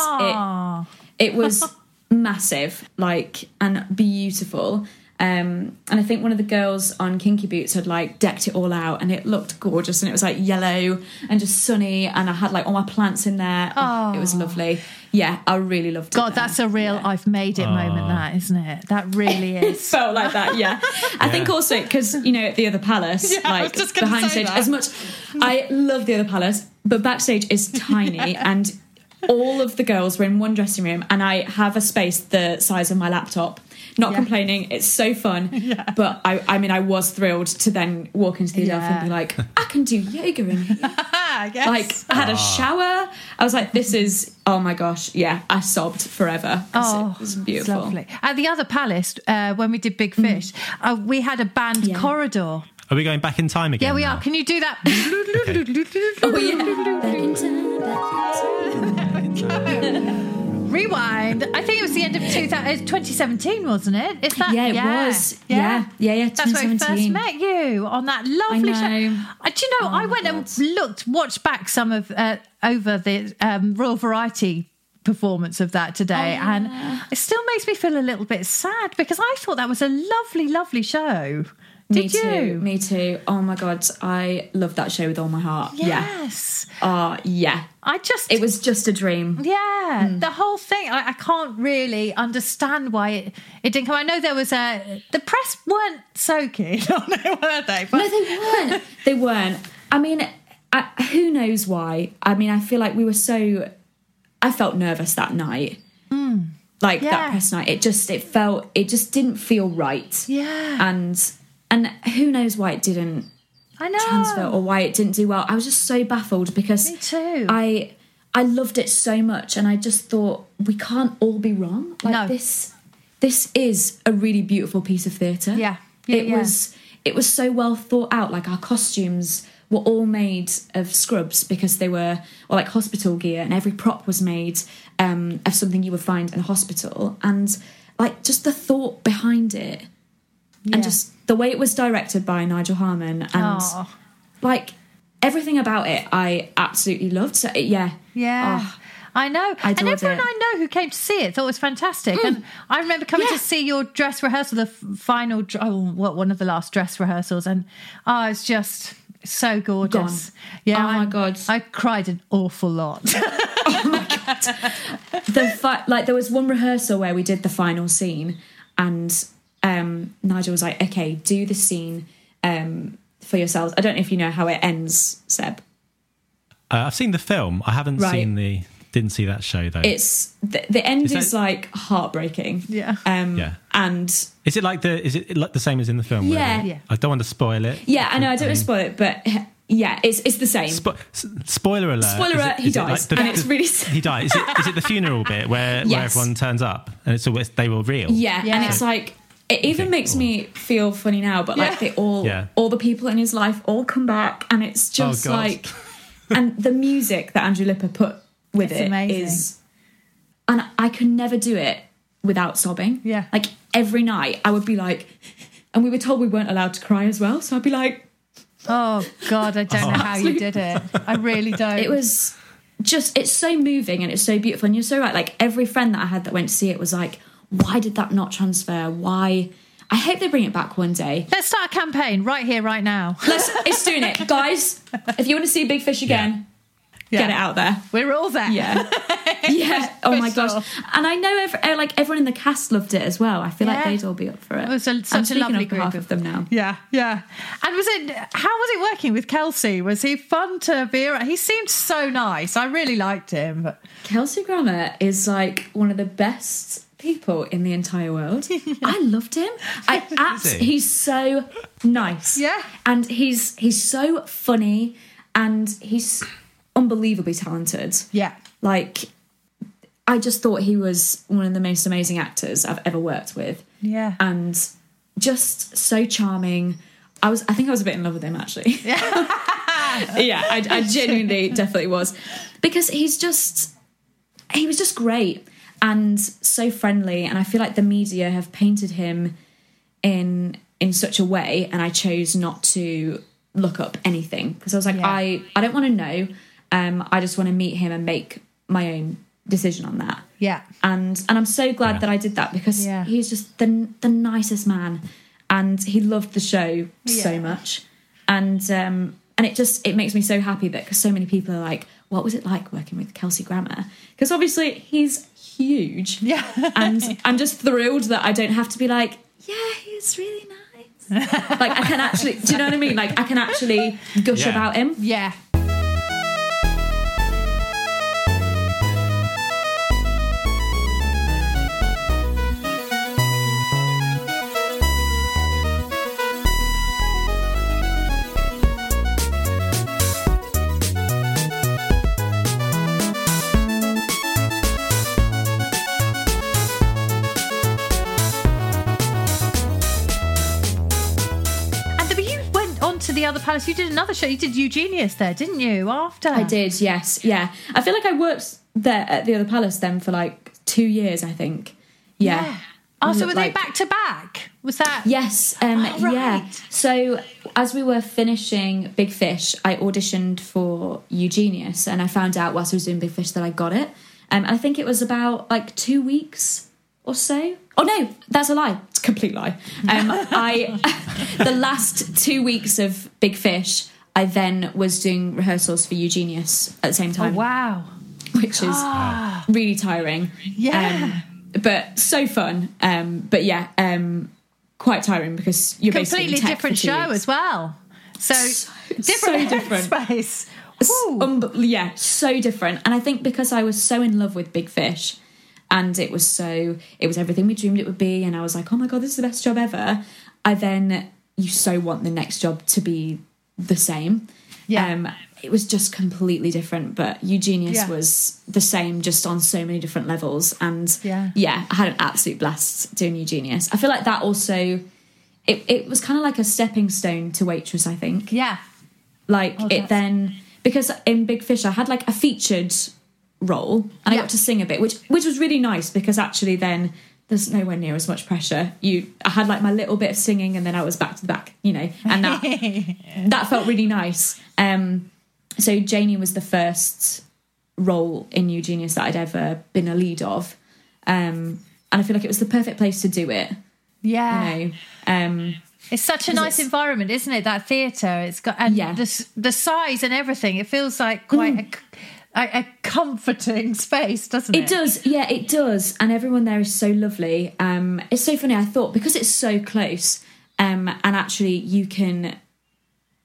Speaker 3: it it was *laughs* massive, like and beautiful. Um, and I think one of the girls on Kinky Boots had like decked it all out, and it looked gorgeous, and it was like yellow and just sunny, and I had like all my plants in there. Oh, it was lovely. Yeah, I really loved it.
Speaker 1: God,
Speaker 3: there.
Speaker 1: that's a real I've made it moment, that, isn't it? That really *laughs*
Speaker 3: It
Speaker 1: is.
Speaker 3: felt like that, yeah. I think also because you know at the other palace, *laughs*
Speaker 1: Yeah, I was
Speaker 3: like
Speaker 1: just
Speaker 3: behind
Speaker 1: say
Speaker 3: stage,
Speaker 1: that.
Speaker 3: as much I love the other palace, but backstage is tiny *laughs* and all of the girls were in one dressing room, and I have a space the size of my laptop. Not
Speaker 1: Yeah.
Speaker 3: complaining, it's so fun. *laughs* But I, I mean, I was thrilled to then walk into the other
Speaker 1: Yeah.
Speaker 3: and be like, I can do yoga in here. *laughs*
Speaker 1: I guess.
Speaker 3: Like, I had a shower. I was like, this is, oh my gosh, yeah, I sobbed forever. 'cause
Speaker 1: Oh,
Speaker 3: it was
Speaker 1: it's
Speaker 3: beautiful.
Speaker 1: lovely. At the other palace, uh, when we did Big Fish, uh, we had a band
Speaker 3: Yeah.
Speaker 1: corridor.
Speaker 2: Are we going back in time again?
Speaker 1: Yeah, we
Speaker 2: now?
Speaker 1: are. Can you do that? *laughs*
Speaker 3: Oh, yeah. Back in time, back in time.
Speaker 1: Rewind. I think it was the end of 2000, 2017, wasn't it? Is that?
Speaker 3: Yeah, it was. Yeah. Yeah, yeah,
Speaker 1: That's where we first met you on that lovely
Speaker 3: I
Speaker 1: show.
Speaker 3: know.
Speaker 1: Uh, do you know?
Speaker 3: Oh
Speaker 1: I went
Speaker 3: God.
Speaker 1: and looked, watched back some of uh, over the um, Royal Variety performance of that today,
Speaker 3: Oh,
Speaker 1: and it still makes me feel a little bit sad because I thought that was a lovely, lovely show.
Speaker 3: Me
Speaker 1: Did you?
Speaker 3: too. Me too. Oh my god, I love that show with all my heart. Yeah.
Speaker 1: Yes.
Speaker 3: Oh yeah.
Speaker 1: I just
Speaker 3: It was just a dream.
Speaker 1: Yeah,
Speaker 3: Hmm.
Speaker 1: the whole thing. I, I can't really understand why it, it didn't come. I know there was a the press weren't so keen *laughs* on it, were they? But
Speaker 3: No, they weren't. *laughs* they weren't. I mean, I, who knows why? I mean, I feel like we were so. I felt nervous that night. Like
Speaker 1: Hmm. Yeah.
Speaker 3: that press night, it just it felt it just didn't feel right.
Speaker 1: yeah,
Speaker 3: And and who knows why it didn't
Speaker 1: I know.
Speaker 3: transfer or why it didn't do well. I was just so baffled because
Speaker 1: Me too.
Speaker 3: I I loved it so much and I just thought we can't all be wrong. Like
Speaker 1: No.
Speaker 3: this this is a really beautiful piece of theatre.
Speaker 1: Yeah. Yeah,
Speaker 3: it
Speaker 1: yeah.
Speaker 3: was it was so well thought out. Like our costumes were all made of scrubs because they were or like hospital gear and every prop was made um, of something you would find in a hospital and like just the thought behind it
Speaker 1: Yeah.
Speaker 3: and just the way it was directed by Nigel Harman and
Speaker 1: Aw.
Speaker 3: like everything about it I absolutely loved. So yeah.
Speaker 1: yeah.
Speaker 3: Oh,
Speaker 1: I know,
Speaker 3: I
Speaker 1: and everyone
Speaker 3: it.
Speaker 1: I know who came to see it thought it was fantastic. Hmm. And I remember coming
Speaker 3: Yeah.
Speaker 1: to see your dress rehearsal, the final, oh, what one of the last dress rehearsals, and oh, it's just so gorgeous.
Speaker 3: Gone.
Speaker 1: Yeah,
Speaker 3: Oh my
Speaker 1: I-
Speaker 3: God.
Speaker 1: I cried an awful lot. *laughs* Oh my God.
Speaker 3: The fi- like there was one rehearsal where we did the final scene and um Nigel was like okay do the scene um for yourselves I don't know if you know how it ends Seb
Speaker 2: Uh, I've seen the film. I haven't
Speaker 3: Right.
Speaker 2: seen the. Didn't see that show though.
Speaker 3: it's the, the end
Speaker 2: Is
Speaker 3: is,
Speaker 2: that-
Speaker 3: like heartbreaking
Speaker 1: Yeah.
Speaker 3: um
Speaker 2: Yeah.
Speaker 3: and
Speaker 2: is it like the? Is it like the same as in the film?
Speaker 3: Yeah.
Speaker 2: they-
Speaker 1: Yeah.
Speaker 2: I don't want to spoil it.
Speaker 3: yeah I know I don't want to spoil it but yeah it's it's the same
Speaker 2: Spo- spoiler alert!
Speaker 3: Spoiler
Speaker 2: Is it-
Speaker 3: alert, he
Speaker 2: is it like
Speaker 3: dies,
Speaker 2: the-
Speaker 3: and it's really sad. *laughs*
Speaker 2: He dies. Is it, is it the funeral bit where, where everyone turns up and it's always they were real?
Speaker 3: Yeah,
Speaker 1: Yeah.
Speaker 3: and it's like it even
Speaker 2: Okay,
Speaker 3: makes
Speaker 2: cool.
Speaker 3: me feel funny now, but like they all
Speaker 2: Yeah.
Speaker 3: all the people in his life all come back and it's oh, just
Speaker 2: Oh, God.
Speaker 3: like *laughs* and the music that Andrew Lippa put with
Speaker 1: It's
Speaker 3: it is
Speaker 1: amazing.
Speaker 3: and I could never do it without sobbing.
Speaker 1: Yeah.
Speaker 3: Like every night I would be like and we were told we weren't allowed to cry as well, so I'd be like
Speaker 1: Oh God, I don't know how you did it. *laughs* I really don't.
Speaker 3: it was just it's so moving and it's so beautiful and you're so right like every friend that i had that went to see it was like why did that not transfer why i hope they bring it back one day
Speaker 1: Let's start a campaign right here, right now.
Speaker 3: Let's, it's doing it *laughs* guys if you want to see big fish again get it out there
Speaker 1: We're all there.
Speaker 3: yeah *laughs* yeah oh my
Speaker 1: For
Speaker 3: gosh and i know every, uh, like everyone in the cast loved it as well i feel like they'd all be up for it
Speaker 1: It was a,
Speaker 3: I'm
Speaker 1: such a
Speaker 3: speaking
Speaker 1: lovely
Speaker 3: on behalf
Speaker 1: group
Speaker 3: of them now
Speaker 1: Yeah, yeah. And was it? How was it working with Kelsey? Was he fun to be around? He seemed so nice. I really liked him. But
Speaker 3: Kelsey Grammer is like one of the best people in the entire world. *laughs* I loved him. I *laughs* abs-
Speaker 2: he?
Speaker 3: he's so nice.
Speaker 1: Yeah.
Speaker 3: And he's he's so funny and he's unbelievably talented.
Speaker 1: yeah,
Speaker 3: Like I just thought he was one of the most amazing actors I've ever worked with.
Speaker 1: yeah.
Speaker 3: And just so charming. I was I think I was a bit in love with him actually. *laughs* yeah, I, I genuinely definitely was. Because he's just he was just great and so friendly and I feel like the media have painted him in in such a way and I chose not to look up anything because I was like
Speaker 1: Yeah.
Speaker 3: I I don't want to know um I just want to meet him and make my own decision on that
Speaker 1: Yeah.
Speaker 3: and and I'm so glad
Speaker 2: Yeah.
Speaker 3: that I did that because
Speaker 1: Yeah.
Speaker 3: he's just the the nicest man, and he loved the show so much, and um and it just it makes me so happy that because so many people are like, what was it like working with Kelsey Grammer? Because obviously he's huge,
Speaker 1: Yeah.
Speaker 3: and I'm just thrilled that I don't have to be like, yeah, he's really nice. *laughs* like I can actually, do you know what I mean? Like I can actually gush
Speaker 2: Yeah.
Speaker 3: about him.
Speaker 1: Yeah. Palace. You did another show. You did Eugenius there, didn't you? After
Speaker 3: I did, yes, yeah. I feel like I worked there at the other palace then for like two years, I think. Yeah.
Speaker 1: Yeah. Oh, so were
Speaker 3: Like-
Speaker 1: they back to back? Was that?
Speaker 3: Yes, um,
Speaker 1: Oh, right.
Speaker 3: yeah. So as we were finishing Big Fish, I auditioned for Eugenius, and I found out whilst I was doing Big Fish that I got it. Um, I think it was about like two weeks or so. Oh no, that's a lie. It's a complete lie. Um, I *laughs* the last two weeks of Big Fish, I then was doing rehearsals for Eugenius at the same
Speaker 1: Oh,
Speaker 3: time,
Speaker 1: wow.
Speaker 3: which is really tiring.
Speaker 1: Yeah.
Speaker 3: Um, but so fun. Um, but yeah, um, quite tiring because you're basically
Speaker 1: Completely different show
Speaker 3: weeks.
Speaker 1: as well. So, different
Speaker 3: so different.
Speaker 1: space.
Speaker 3: Um, yeah, so different. And I think because I was so in love with Big Fish, and it was so it was everything we dreamed it would be, and I was like, oh my god, this is the best job ever. I then you so want the next job to be the same.
Speaker 1: Yeah.
Speaker 3: Um, it was just completely different, but Eugenius
Speaker 1: Yeah.
Speaker 3: was the same, just on so many different levels. And
Speaker 1: Yeah.
Speaker 3: yeah, I had an absolute blast doing Eugenius. I feel like that also, it, it was kind of like a stepping stone to waitress. I think
Speaker 1: yeah.
Speaker 3: like
Speaker 1: Oh,
Speaker 3: it then because in Big Fish I had like a featured role and I got to sing a bit, which which was really nice because actually then there's nowhere near as much pressure. You I had like my little bit of singing and then I was back to the back, you know, and that *laughs* that felt really nice. Um so Janie was the first role in Eugenius that I'd ever been a lead of. Um and I feel like it was the perfect place to do it.
Speaker 1: Yeah.
Speaker 3: You know. Um
Speaker 1: It's such a nice environment, isn't it? That theatre. It's got and
Speaker 3: Yeah.
Speaker 1: the the size and everything. It feels like quite a, a, a comforting space, doesn't it?
Speaker 3: It does, yeah, it does, and everyone there is so lovely. Um, it's so funny. I thought because it's so close, um, and actually you can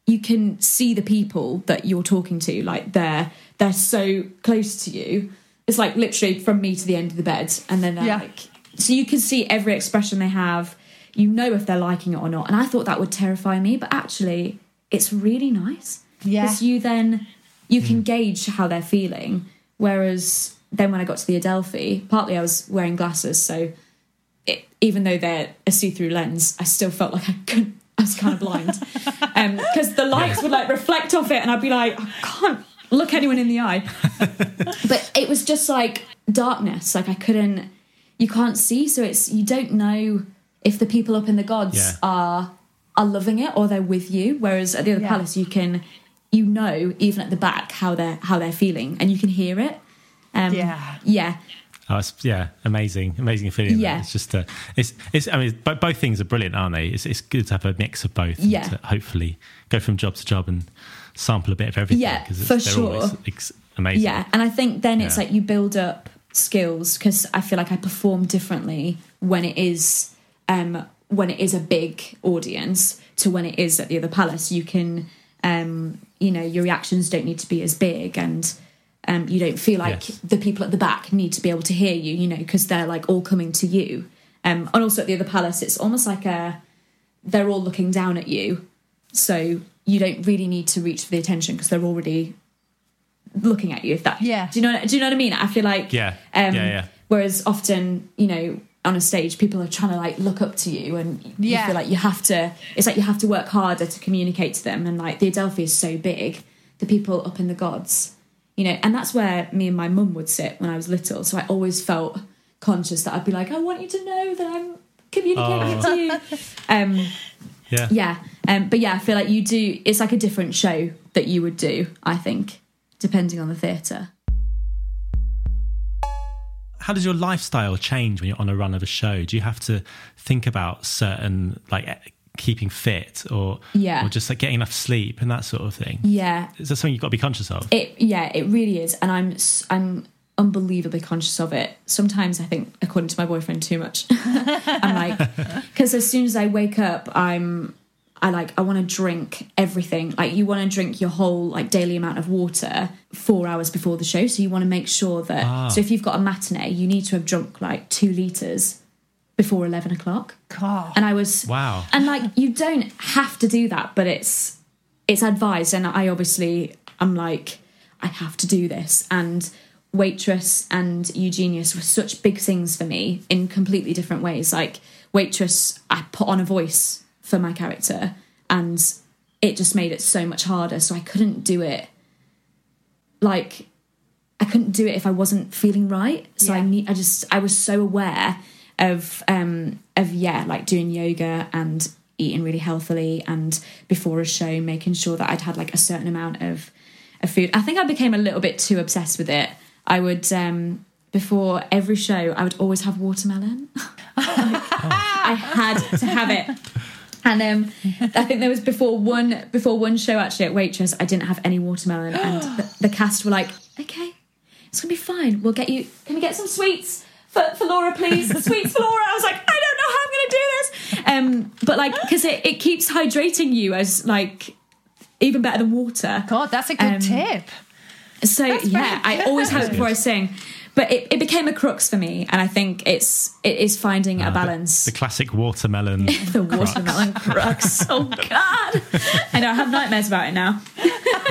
Speaker 3: you can see the people that you're talking to, like they're they're so close to you. It's like literally from me to the end of the bed, and then they're
Speaker 1: Yeah.
Speaker 3: like, so you can see every expression they have. You know if they're liking it or not. And I thought that would terrify me, but actually, it's really nice.
Speaker 1: Yeah.
Speaker 3: because you then you can hmm. gauge how they're feeling. Whereas then when I got to the Adelphi, partly I was wearing glasses, so it, even though they're a see-through lens, I still felt like I couldn't. I was kind of blind *laughs* um, because the lights would like reflect off it, and I'd be like, I can't look anyone in the eye. *laughs* but it was just like darkness. Like I couldn't. You can't see, so it's you don't know if the people up in the gods
Speaker 2: Yeah.
Speaker 3: are are loving it or they're with you. Whereas at the other
Speaker 1: Yeah.
Speaker 3: palace, you can you know even at the back how they're how they're feeling, and you can hear it. Um,
Speaker 1: Yeah.
Speaker 3: yeah,
Speaker 2: Oh, it's, yeah, amazing, amazing feeling.
Speaker 3: Yeah.
Speaker 2: it's just a, it's it's. I mean, bo- both things are brilliant, aren't they? It's it's good to have a mix of both. and
Speaker 3: Yeah.
Speaker 2: to hopefully go from job to job and sample a bit of everything.
Speaker 3: Yeah,
Speaker 2: 'cause it's-
Speaker 3: for
Speaker 2: they're
Speaker 3: sure.
Speaker 2: ex- amazing.
Speaker 3: Yeah, and I think then it's
Speaker 2: Yeah.
Speaker 3: like you build up skills because I feel like I perform differently when it is um when it is a big audience to when it is at the other palace. You can um you know your reactions don't need to be as big and um you don't feel like
Speaker 2: Yes.
Speaker 3: the people at the back need to be able to hear you, you know, because they're like all coming to you. Um and also at the other palace it's almost like a they're all looking down at you. So you don't really need to reach for the attention because they're already looking at you if that
Speaker 1: Yeah.
Speaker 3: do you know do you know what I mean I feel like
Speaker 2: Yeah.
Speaker 3: um
Speaker 2: Yeah, yeah.
Speaker 3: whereas often you know on a stage people are trying to like look up to you and you
Speaker 1: Yeah.
Speaker 3: feel like you have to it's like you have to work harder to communicate to them. And like the Adelphi is so big the people up in the gods you know and that's where me and my mum would sit when I was little. So I always felt conscious that I'd be like I want you to know that I'm communicating
Speaker 2: Oh.
Speaker 3: to you. *laughs* Um
Speaker 2: yeah,
Speaker 3: yeah. Um but yeah I feel like you do it's like a different show that you would do I think depending on the theatre
Speaker 2: how does your lifestyle change when you're on a run of a show? Do you have to think about certain like eh, keeping fit or
Speaker 3: Yeah.
Speaker 2: or just like getting enough sleep and that sort of thing?
Speaker 3: Yeah,
Speaker 2: Is that something you've got to be conscious of?
Speaker 3: It yeah, it really is, and I'm I'm unbelievably conscious of it. Sometimes I think, according to my boyfriend, too much. *laughs* I'm like, because as soon as I wake up, I'm I like I want to drink everything. Like you want to drink your whole like daily amount of water four hours before the show, so you want to make sure that.
Speaker 2: Ah.
Speaker 3: So if you've got a matinee, you need to have drunk like two liters before eleven o'clock.
Speaker 1: God.
Speaker 3: And I was
Speaker 2: Wow.
Speaker 3: and like you don't have to do that but it's it's advised and i obviously i'm like i have to do this and waitress and eugenius were such big things for me in completely different ways like waitress i put on a voice for my character and it just made it so much harder so i couldn't do it like I couldn't do it if I wasn't feeling right. So I need I just I was so aware of um of yeah, like doing yoga and eating really healthily and before a show making sure that I'd had like a certain amount of of food. I think I became a little bit too obsessed with it. I would um before every show I would always have watermelon. *laughs* I had to have it. And um, I think there was before one before one show actually at Waitress, I didn't have any watermelon, and *gasps* the, the cast were like, "Okay, it's gonna be fine. We'll get you. Can we get some sweets for, for Laura, please? *laughs* sweets for Laura." I was like, "I don't know how I'm gonna do this," um, but like because it, it keeps hydrating you as like even better than water.
Speaker 1: God, that's a good
Speaker 3: Um,
Speaker 1: tip.
Speaker 3: So
Speaker 1: very
Speaker 3: yeah, I always have it before I sing. But it, it became a crux for me, and I think it's it is finding a ah, balance.
Speaker 2: The classic watermelon. *laughs*
Speaker 3: The watermelon crux. *laughs* Oh God! I know I have nightmares about it now.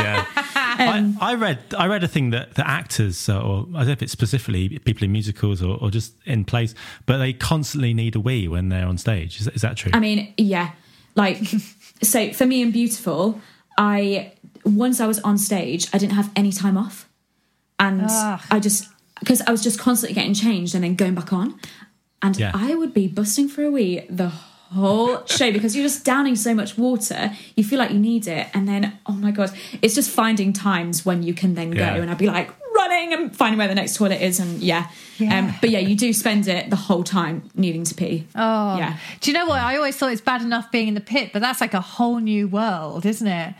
Speaker 2: yeah. *laughs* Um, I, I read I read a thing that the actors, uh, or I don't know if it's specifically people in musicals or, or just in plays, but they constantly need a wee when they're on stage. Is, is that true?
Speaker 3: I mean, yeah, like so for me in Beautiful, I once I was on stage, I didn't have any time off, and
Speaker 1: Ugh.
Speaker 3: I just because I was just constantly getting changed and then going back on, and
Speaker 2: Yeah.
Speaker 3: I would be busting for a wee the whole *laughs* show because you're just downing so much water, you feel like you need it, and then oh my god, it's just finding times when you can then go, and I'd be like running and finding where the next toilet is, and yeah,
Speaker 1: Yeah.
Speaker 3: Um, but yeah, you do spend it the whole time needing to pee.
Speaker 1: Oh,
Speaker 3: yeah.
Speaker 1: Do you know what? I always thought it's bad enough being in the pit, but that's like a whole new world, isn't it?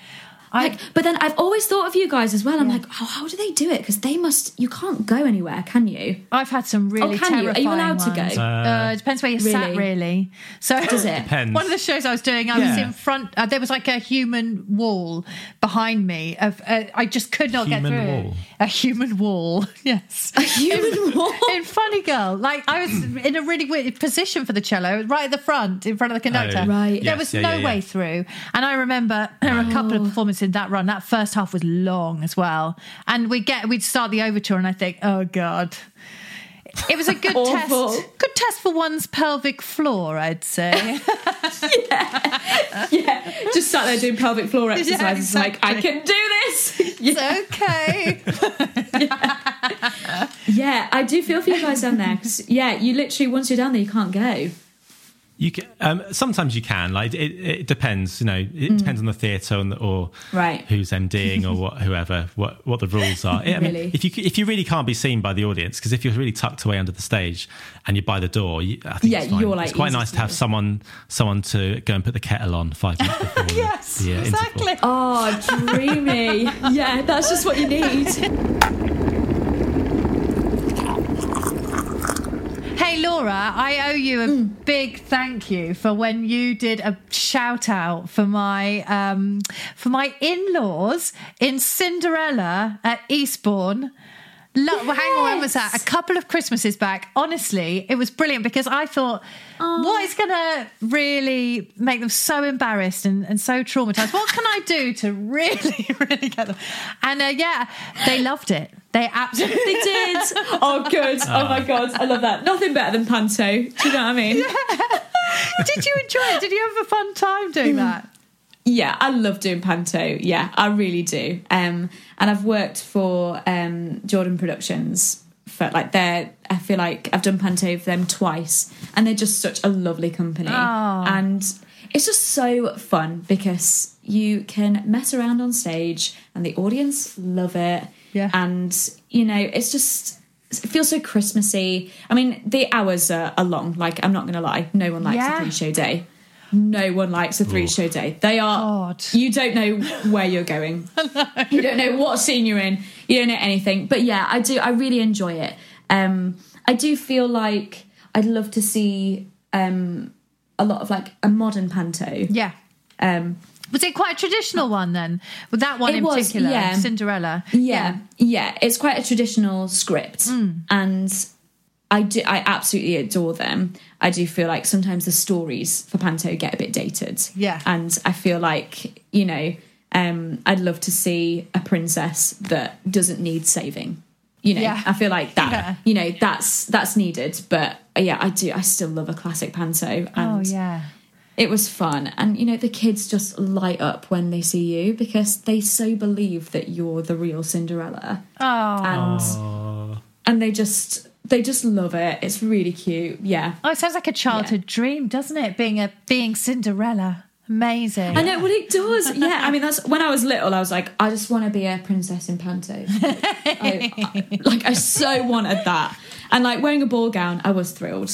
Speaker 1: I,
Speaker 3: Like, but then I've always thought of you guys as well. I'm like, oh, how do they do it? Because they must. You can't go anywhere, can you?
Speaker 1: I've had some really
Speaker 3: Oh, can you? Are you
Speaker 1: terrifying
Speaker 3: allowed to go?
Speaker 1: ones. Uh, it depends where you're sat,
Speaker 3: Really?
Speaker 1: really. So
Speaker 3: Does it? *laughs*
Speaker 2: Depends.
Speaker 1: One of the shows I was doing, I was in front. Uh, there was like a human wall behind me. Of uh, I just could not
Speaker 2: Human
Speaker 1: get through
Speaker 2: wall?
Speaker 1: A human wall. *laughs* Yes.
Speaker 3: A human wall. *laughs*
Speaker 1: in Funny Girl. Like I was in a really weird position for the cello, right at the front, in front of the conductor.
Speaker 2: Oh.
Speaker 3: Right.
Speaker 1: There
Speaker 2: Yes,
Speaker 1: was
Speaker 2: yeah,
Speaker 1: no
Speaker 2: yeah, yeah.
Speaker 1: way through. And I remember there *clears throat* were a couple of performances in that run. That first half was long as well. And we get we'd start the overture and I think, oh God. It was a good *laughs* test. Good test for one's pelvic floor, I'd say. *laughs*
Speaker 3: yeah, yeah. just sat there doing pelvic floor exercises. Like, I can do this. *laughs* yeah.
Speaker 1: It's okay.
Speaker 3: yeah, I do feel for you guys down there. 'cause, yeah, you literally once you're down there, you can't go.
Speaker 2: You can, um, sometimes you can. Like it, it depends. You know, it
Speaker 1: Mm.
Speaker 2: depends on the theatre and or
Speaker 3: Right.
Speaker 2: who's MDing or what, *laughs* whoever, what what the rules are. I mean,
Speaker 3: Really?
Speaker 2: if you if you really can't be seen by the audience, because if you're really tucked away under the stage and you're by the door, you, I think
Speaker 3: Yeah,
Speaker 2: it's, fine.
Speaker 3: you're, like,
Speaker 2: it's quite nice
Speaker 3: to
Speaker 2: to have someone someone to go and put the kettle on five minutes *laughs* before
Speaker 1: yes,
Speaker 2: the, uh, interval.
Speaker 1: exactly.
Speaker 3: Oh, dreamy. yeah, that's just what you need. *laughs*
Speaker 1: Hey Laura, I owe you a big thank you for when you did a shout out for my um, for my in-laws in Cinderella at Eastbourne. Lo- well, hang on, when was that? A couple of Christmases back. Honestly, it was brilliant because I thought, what is going to really make them so embarrassed and, and so traumatized? What can I do to really, *laughs* really get them? And uh, yeah, they loved it. They absolutely *laughs*
Speaker 3: did. Oh, good. Oh my god, I love that. Nothing better than panto. Do you know what I mean? *laughs*
Speaker 1: Did you enjoy it? Did you have a fun time doing that?
Speaker 3: Yeah, I love doing panto. Yeah, I really do. Um, and I've worked for um, Jordan Productions for like they're. I feel like I've done panto for them twice, and they're just such a lovely company.
Speaker 1: Oh.
Speaker 3: And it's just so fun because you can mess around on stage, and the audience love it.
Speaker 1: Yeah.
Speaker 3: And you know, it's just it feels so Christmassy. I mean, the hours are, are long. Like, I'm not going to lie, no one likes
Speaker 1: Yeah.
Speaker 3: a three show day. No one likes a three show day. They are.
Speaker 1: God.
Speaker 3: You don't know where you're going. *laughs* You don't know what scene you're in. You don't know anything. But yeah, I do. I really enjoy it. Um, I do feel like I'd love to see um, a lot of like a modern panto.
Speaker 1: Yeah.
Speaker 3: Um,
Speaker 1: Was it quite a traditional one then? With that one
Speaker 3: It
Speaker 1: in
Speaker 3: was,
Speaker 1: particular,
Speaker 3: yeah.
Speaker 1: Cinderella.
Speaker 3: yeah, yeah, It's quite a traditional script,
Speaker 1: Mm.
Speaker 3: and I do. I absolutely adore them. I do feel like sometimes the stories for panto get a bit dated.
Speaker 1: Yeah.
Speaker 3: and I feel like you know, um, I'd love to see a princess that doesn't need saving. You know,
Speaker 1: Yeah.
Speaker 3: I feel like that.
Speaker 1: Yeah.
Speaker 3: You know, that's that's needed. But uh, yeah, I do. I still love a classic panto.
Speaker 1: Oh
Speaker 3: And
Speaker 1: yeah.
Speaker 3: it was fun and you know the kids just light up when they see you because they so believe that you're the real cinderella
Speaker 1: Oh.
Speaker 3: and and they just they just love it it's really cute yeah
Speaker 1: Oh, it sounds like a childhood dream, doesn't it? Being a being Cinderella. Amazing.
Speaker 3: I know what it does. Yeah, I mean that's when I was little. I was like, I just want to be a princess in panto. *laughs* I, I- like I so wanted that, and like wearing a ball gown, I was thrilled.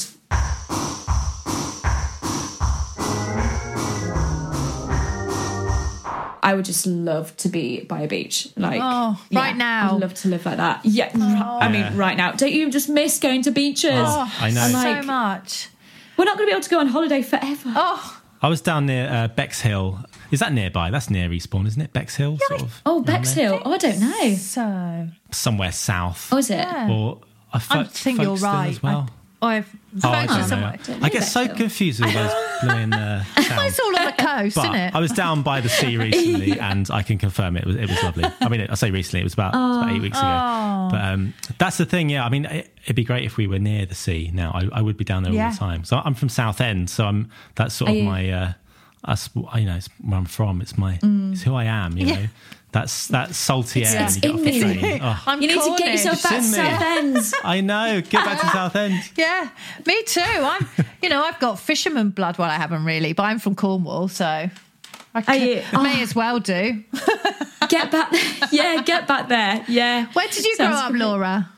Speaker 3: I would just love to be by a beach. Like,
Speaker 1: Oh, right now.
Speaker 3: I'd love to live like that. Yeah, I mean,
Speaker 2: Yeah.
Speaker 3: right now. Don't you just miss going to beaches?
Speaker 1: Oh,
Speaker 2: I know.
Speaker 3: And,
Speaker 1: so much.
Speaker 3: We're not going to be able to go on holiday forever.
Speaker 1: Oh,
Speaker 2: I was down near uh, Bexhill. Is that nearby? That's near Respawn, isn't it? Bexhill, sort of.
Speaker 3: Oh,
Speaker 2: around there?
Speaker 3: Bexhill. Oh, I don't know.
Speaker 1: so
Speaker 2: Somewhere south.
Speaker 3: Oh, is it?
Speaker 1: Yeah.
Speaker 2: Or I,
Speaker 1: I
Speaker 2: Fo-
Speaker 1: think you're right.
Speaker 2: as well.
Speaker 1: I, I've
Speaker 2: Oh, I
Speaker 1: Folkestone
Speaker 2: don't know.
Speaker 1: somewhere.
Speaker 3: don't know
Speaker 2: I get so confused with those blowing uh, *laughs*
Speaker 1: It's all on the coast,
Speaker 2: But
Speaker 1: isn't it?
Speaker 2: I was down by the sea *laughs* recently, and I can confirm it was it was lovely. I mean, I say recently; it was about, it was about eight weeks ago.
Speaker 1: Oh.
Speaker 2: But um, that's the thing. Yeah, I mean, it, it'd be great if we were near the sea. Now, I, I would be down there all the time. So I'm from Southend, so I'm that's sort
Speaker 3: Are
Speaker 2: of
Speaker 3: you?
Speaker 2: my. Uh, that's you know, it's where I'm from. It's my,
Speaker 3: Mm.
Speaker 2: it's who I am. You know, that's that salty air.
Speaker 3: it's
Speaker 2: when you get off
Speaker 3: in
Speaker 2: the
Speaker 3: me.
Speaker 2: train. *laughs* Oh,
Speaker 1: I'm
Speaker 3: You need to get yourself back to
Speaker 2: It's in me.
Speaker 3: Southend. *laughs*
Speaker 2: I know. Get back to Southend. *laughs*
Speaker 1: Yeah, me too. I'm, you know, I've got fisherman blood. Well, I haven't really, but I'm from Cornwall, so I
Speaker 3: Are
Speaker 1: could-
Speaker 3: you?
Speaker 1: may
Speaker 3: Oh.
Speaker 1: as well do.
Speaker 3: get back. yeah, get back there. Yeah.
Speaker 1: Where did you
Speaker 3: Sounds
Speaker 1: grow up,
Speaker 3: great.
Speaker 1: Laura?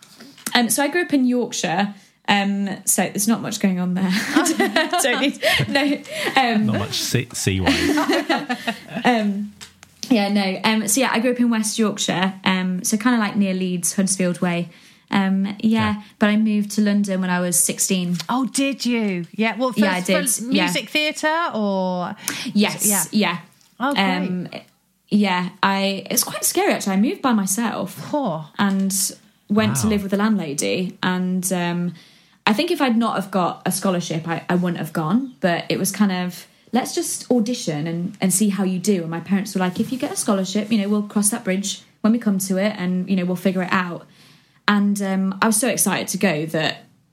Speaker 3: Um, so I grew up in Yorkshire. Um, so there's not much going on there. Don't need, no. Um,
Speaker 2: Not much sea, sea wise.
Speaker 3: Yeah, no. Um, so yeah, I grew up in West Yorkshire. Um, so kind of like near Leeds, Huddersfield Way. Um, yeah,
Speaker 2: Yeah.
Speaker 3: but I moved to London when I was 16.
Speaker 1: Oh, did you? Yeah. Well, first,
Speaker 3: Yeah, I did,
Speaker 1: for
Speaker 3: yeah.
Speaker 1: music theatre or
Speaker 3: Yes.
Speaker 1: Yeah.
Speaker 3: Yeah.
Speaker 1: oh, great.
Speaker 3: Um, yeah. I. It's quite scary actually. I moved by myself.
Speaker 1: Poor.
Speaker 3: and went to live with a landlady and um, i think if i'd not have got a scholarship I, I wouldn't have gone but it was kind of let's just audition and, and see how you do and my parents were like if you get a scholarship you know we'll cross that bridge when we come to it and you know we'll figure it out and um, i was so excited to go that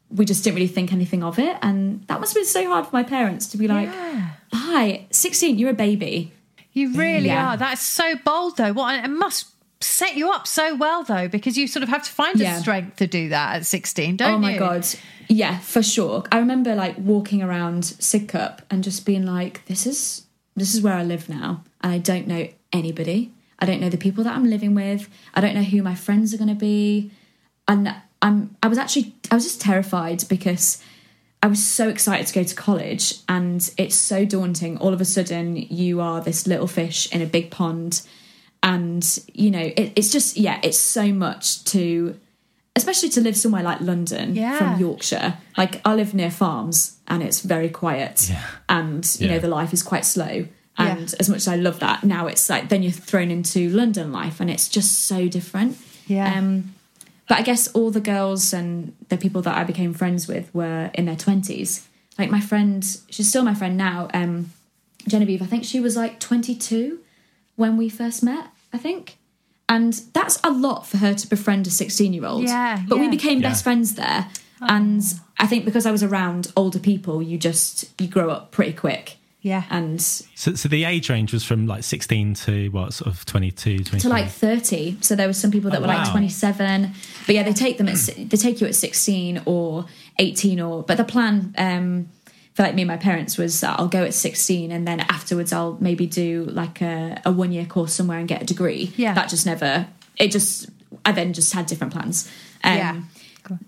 Speaker 3: we just didn't really think anything of it and that must have been so hard for my parents to be like
Speaker 1: Yeah.
Speaker 3: hi 16 you're a baby
Speaker 1: You really
Speaker 3: Yeah.
Speaker 1: are. That's so bold, though. What it must set you up so well, though, because you sort of have to find
Speaker 3: Yeah.
Speaker 1: the strength to do that at sixteen, don't you?
Speaker 3: oh my god yeah for sure i remember like walking around sidcup and just being like this is this is where i live now and i don't know anybody i don't know the people that i'm living with i don't know who my friends are going to be and i'm i was actually i was just terrified because I was so excited to go to college, and it's so daunting. All of a sudden, you are this little fish in a big pond, and you know it, it's just yeah, it's so much to, especially to live somewhere like London
Speaker 1: Yeah.
Speaker 3: from Yorkshire. Like I live near farms, and it's very quiet,
Speaker 2: Yeah.
Speaker 3: and you
Speaker 2: Yeah.
Speaker 3: know the life is quite slow. And
Speaker 1: Yeah.
Speaker 3: as much as I love that, now it's like then you're thrown into London life, and it's just so different.
Speaker 1: Yeah.
Speaker 3: Um, but I guess all the girls and the people that I became friends with were in their twenties. Like my friend, she's still my friend now. Um, Genevieve, I think she was like twenty two when we first met. I think, and that's a lot for her to befriend a sixteen year old.
Speaker 1: Yeah,
Speaker 3: but we became
Speaker 2: Yeah.
Speaker 3: best friends there, and I think because I was around older people, you just you grow up pretty quick.
Speaker 1: Yeah.
Speaker 3: and
Speaker 2: So, so the age range was from like 16 to what, sort of 22, 23?
Speaker 3: to like 30 so there was some people that
Speaker 2: Oh,
Speaker 3: were like 27 but yeah they take them at they take you at 16 or 18 or but the plan um for like me and my parents was that I'll go at 16 and then afterwards I'll maybe do like a, a one year course somewhere and get a degree
Speaker 1: Yeah.
Speaker 3: that just never it just I then just had different plans um
Speaker 1: Yeah.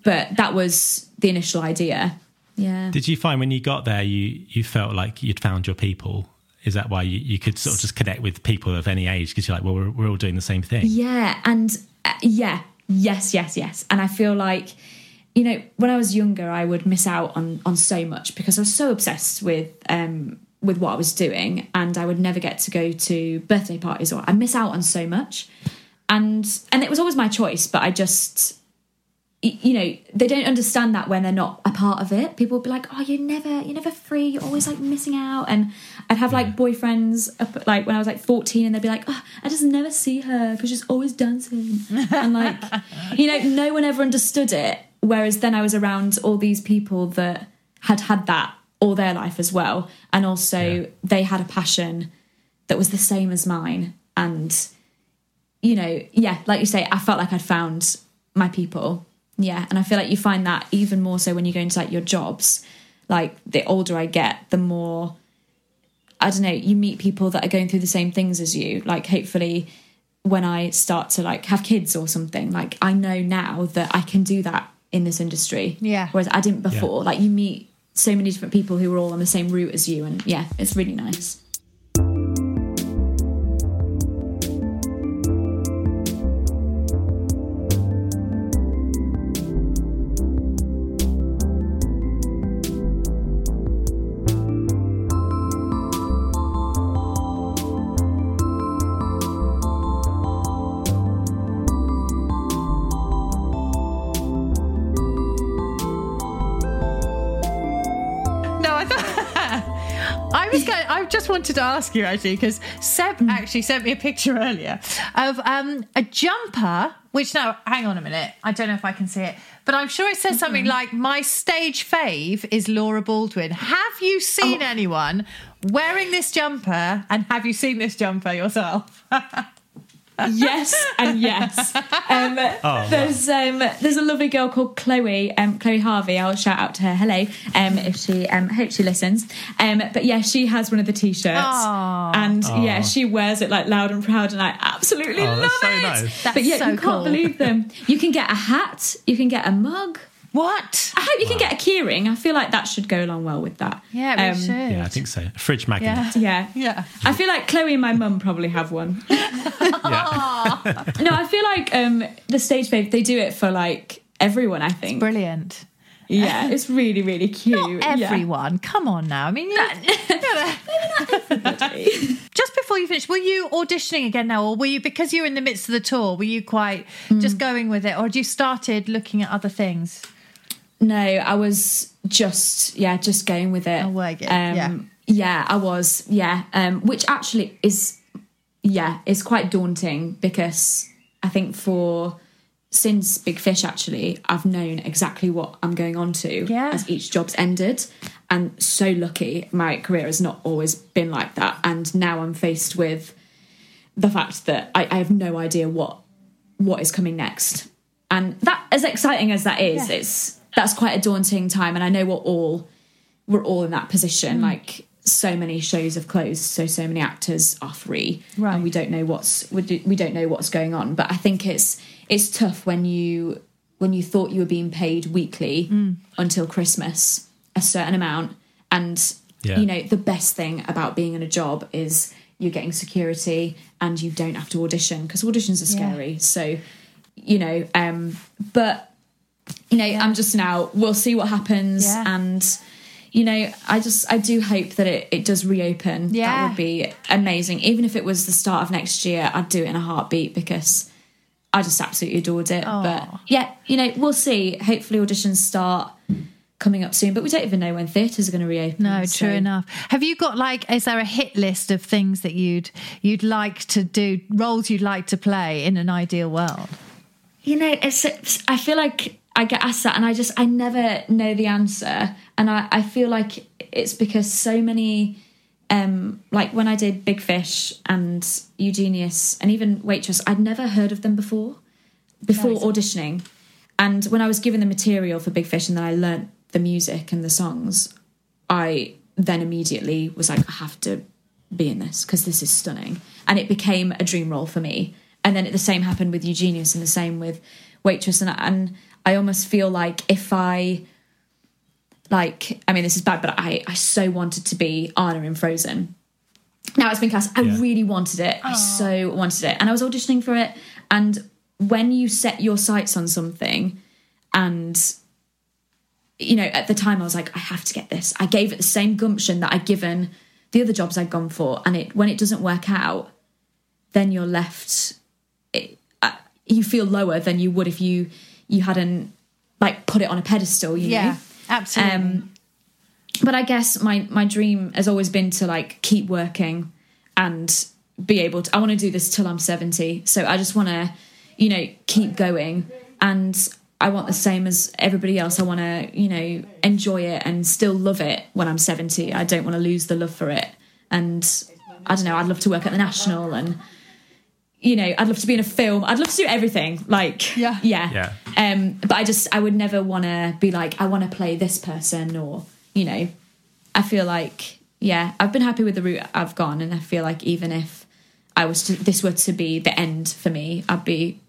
Speaker 3: but that was the initial idea. Yeah.
Speaker 2: Did you find when you got there, you you felt like you'd found your people? Is that why you, you could sort of just connect with people of any age? Because you're like, well, we're, we're all doing the same thing.
Speaker 3: Yeah, and uh, yeah, yes, yes, yes. And I feel like, you know, when I was younger, I would miss out on on so much because I was so obsessed with um with what I was doing, and I would never get to go to birthday parties, or I miss out on so much. And and it was always my choice, but I just you know they don't understand that when they're not a part of it. People would be like oh you're never you're never free. You're always like missing out. And i'd have like boyfriends up, like when i was like 14 and they'd be like oh i just never see her because she's always dancing. And like you know no one ever understood it whereas then i was around all these people that had had that all their life as well and also
Speaker 2: Yeah.
Speaker 3: they had a passion that was the same as mine and you know, yeah, like you say, I felt like I'd found my people. Yeah, and I feel like you find that even more so when you go into like your jobs. Like the older I get, the more I don't know, you meet people that are going through the same things as you. Like hopefully when I start to like have kids or something, like I know now that I can do that in this industry.
Speaker 1: Yeah.
Speaker 3: Whereas I didn't before. Like you meet so many different people who are all on the same route as you and yeah, it's really nice.
Speaker 1: Just wanted to ask you actually because Seb
Speaker 3: Hmm.
Speaker 1: actually sent me a picture *laughs* earlier of um, a jumper. Which now, hang on a minute. I don't know if I can see it, but I'm sure it says something like "My stage fave is Laura Baldwin." Have you seen
Speaker 3: Oh.
Speaker 1: anyone wearing this jumper? And have you seen this jumper yourself? *laughs*
Speaker 3: yes and yes. *laughs* Um, there's um, there's a lovely girl called Chloe, um, Chloe Harvey. I'll shout out to her. Hello, um, if she um, hope she listens. Um, but yeah, she has one of the t-shirts,
Speaker 1: Aw.
Speaker 3: and yeah, she wears it like loud and proud, and I absolutely
Speaker 2: Oh,
Speaker 3: love
Speaker 2: that's so
Speaker 3: it.
Speaker 2: nice.
Speaker 1: That's
Speaker 3: but yeah,
Speaker 1: so
Speaker 3: you can't believe them. You can get a hat, you can get a mug.
Speaker 1: What?
Speaker 3: I hope you can get a keyring. I feel like that should go along well with that.
Speaker 1: Yeah, we
Speaker 3: Um,
Speaker 1: should.
Speaker 2: Yeah, I think so. A fridge magnet.
Speaker 1: Yeah.
Speaker 3: Yeah.
Speaker 1: Yeah.
Speaker 3: I feel like Chloe and my mum probably have one. *laughs* No, I feel like um, the stage babe, they do it for like everyone, I think.
Speaker 1: Brilliant.
Speaker 3: Yeah, it's really, really cute.
Speaker 1: Not
Speaker 3: Yeah.
Speaker 1: everyone. Come on now. I mean, you *laughs* *laughs* just before you finish, were you auditioning again now, or were you because you were in the midst of the tour? Were you quite
Speaker 3: Mm.
Speaker 1: just going with it, or had you started looking at other things?
Speaker 3: No, I was just, yeah, just going with it.
Speaker 1: Oh?
Speaker 3: Um,
Speaker 1: Yeah.
Speaker 3: Yeah, I was. Yeah. Um, which actually is, yeah, is quite daunting because I think for since Big Fish, actually, I've known exactly what I'm going on to
Speaker 1: Yeah.
Speaker 3: as each job's ended. And so lucky, my career has not always been like that. And now I'm faced with the fact that I, I have no idea what what is coming next. And that as exciting as that is,
Speaker 1: Yeah.
Speaker 3: it's that's quite a daunting time. And I know we're all we're all in that position.
Speaker 1: Mm.
Speaker 3: Like so many shows have closed, so so many actors are free,
Speaker 1: Right.
Speaker 3: and we don't know what's we, do, we don't know what's going on. But I think it's it's tough when you when you thought you were being paid weekly
Speaker 1: Mm.
Speaker 3: until Christmas a certain amount, and
Speaker 2: Yeah.
Speaker 3: you know the best thing about being in a job is you're getting security and you don't have to audition because auditions are
Speaker 1: Yeah.
Speaker 3: scary. So you know, um, but you know, I'm just now. We'll see what happens,
Speaker 1: Yeah.
Speaker 3: and you know, I just I do hope that it, it does reopen.
Speaker 1: Yeah.
Speaker 3: that would be amazing. Even if it was the start of next year, I'd do it in a heartbeat because I just absolutely adored it. But yeah, you know, we'll see. Hopefully, auditions start coming up soon, but we don't even know when theatres are going to reopen.
Speaker 1: No,
Speaker 3: so-
Speaker 1: true enough. Have you got like? Is there a hit list of things that you'd you'd like to do, roles you'd like to play in an ideal world?
Speaker 3: You know, it's, it's I feel like I get asked that and I just I never know the answer. And I, I feel like it's because so many um like when I did Big Fish and Eugenius and even Waitress, I'd never heard of them before before auditioning. And when I was given the material for Big Fish and then I learnt the music and the songs, I then immediately was like, I have to be in this because this is stunning. And it became a dream role for me. And then the same happened with Eugenius and the same with waitress, and and I almost feel like if I like, I mean, this is bad, but I I so wanted to be Anna in Frozen. Now it's been cast. I
Speaker 2: Yeah.
Speaker 3: really wanted it. I so wanted it, and I was auditioning for it. And when you set your sights on something, and you know, at the time I was like, I have to get this. I gave it the same gumption that I'd given the other jobs I'd gone for, and it when it doesn't work out, then you're left. It, uh, you feel lower than you would if you you hadn't like put it on a pedestal. You
Speaker 1: Yeah,
Speaker 3: know.
Speaker 1: absolutely.
Speaker 3: Um, but I guess my my dream has always been to like keep working and be able to. I want to do this till I'm seventy. So I just want to, you know, keep going. And I want the same as everybody else. I want to, you know, enjoy it and still love it when I'm seventy. I don't want to lose the love for it. And I don't know. I'd love to work at the National and. You know, I'd love to be in a film. I'd love to do everything. Like,
Speaker 1: Yeah.
Speaker 3: yeah,
Speaker 2: Yeah.
Speaker 3: um, but I just I would never want to be like I want to play this person or you know I feel like yeah I've been happy with the route I've gone and I feel like even if I was to this were to be the end for me I'd be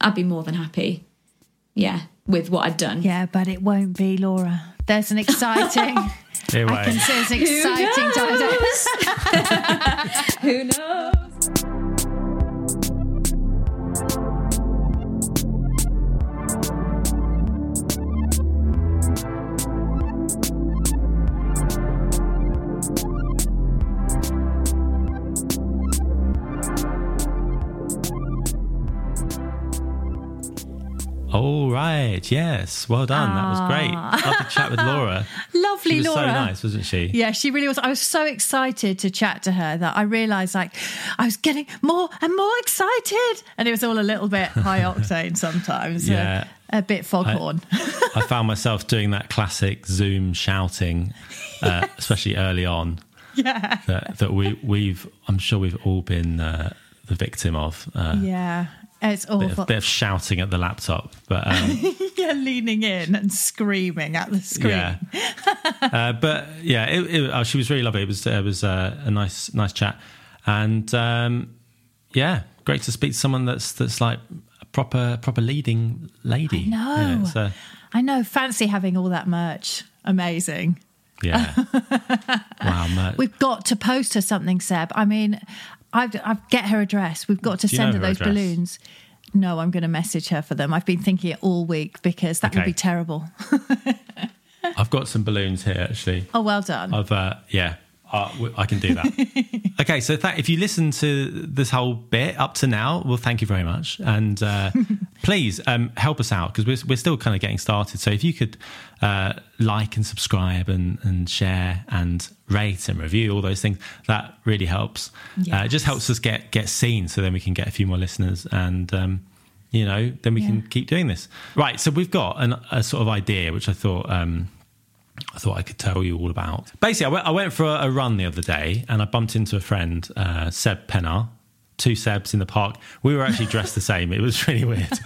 Speaker 3: I'd be more than happy yeah with what I'd done
Speaker 1: yeah, but it won't be, Laura. There's an exciting. *laughs*
Speaker 2: Anyway,
Speaker 1: I can say it's an exciting time. *laughs*
Speaker 3: who knows
Speaker 2: all right. Yes. Well done. That was great. Lovely chat with Laura. *laughs*
Speaker 1: Lovely,
Speaker 2: She was
Speaker 1: Laura.
Speaker 2: so nice, wasn't she?
Speaker 1: Yeah, she really was. I was so excited to chat to her that I realised like I was getting more and more excited, and it was all a little bit high *laughs* octane sometimes.
Speaker 2: Yeah.
Speaker 1: a, a bit foghorn.
Speaker 2: I found myself doing that classic Zoom shouting, uh, *laughs* especially early on.
Speaker 1: yeah,
Speaker 2: That, that we we've I'm sure we've all been uh, the victim of. Uh,
Speaker 1: yeah, it's
Speaker 2: bit, of, bit of shouting at the laptop, but um, *laughs*
Speaker 1: yeah, leaning in and screaming at the screen.
Speaker 2: yeah. *laughs* uh, but yeah, it, it, oh, she was really lovely. It was it was uh, a nice nice chat, and um, yeah, great to speak to someone that's that's like a proper proper leading lady.
Speaker 1: No,
Speaker 2: so,
Speaker 1: I know. Fancy having all that merch. Amazing.
Speaker 2: yeah. *laughs* wow, Mert.
Speaker 1: We've got to post her something, Seb. I mean, I've, I've get her address. We've got to send her
Speaker 2: her
Speaker 1: those
Speaker 2: address?
Speaker 1: balloons. No, I'm going to message her for them. I've been thinking it all week because that would be terrible. *laughs*
Speaker 2: I've got some balloons here actually.
Speaker 1: Oh, well done.
Speaker 2: I've uh, yeah, uh, I can do that. *laughs* okay, so th- if you listen to this whole bit up to now, well, thank you very much, and uh, *laughs* please um, help us out because we're we're still kind of getting started. So if you could uh, like and subscribe and and share and rate and review all those things, that really helps. Uh, it just helps us get get seen, so then we can get a few more listeners and. Um, you know, then we can keep doing this. Right. So we've got an, a sort of idea, which I thought um, I thought I could tell you all about. Basically, I went, I went for a, a run the other day and I bumped into a friend, uh, Seb Pennar, two Sebs in the park. We were actually dressed the same. It was really weird. *laughs*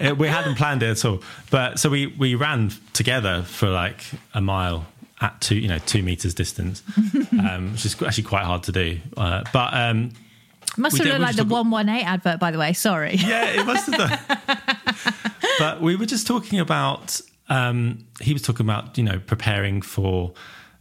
Speaker 2: Uh, we hadn't planned it at all. But so we, we ran together for like a mile at two, you know, two meters distance, *laughs* um, which is actually quite hard to do. Uh, but um,
Speaker 1: Must have looked like the 118 advert, by the way. Sorry.
Speaker 2: yeah, it must have done. *laughs* but we were just talking about. Um, he was talking about you know preparing for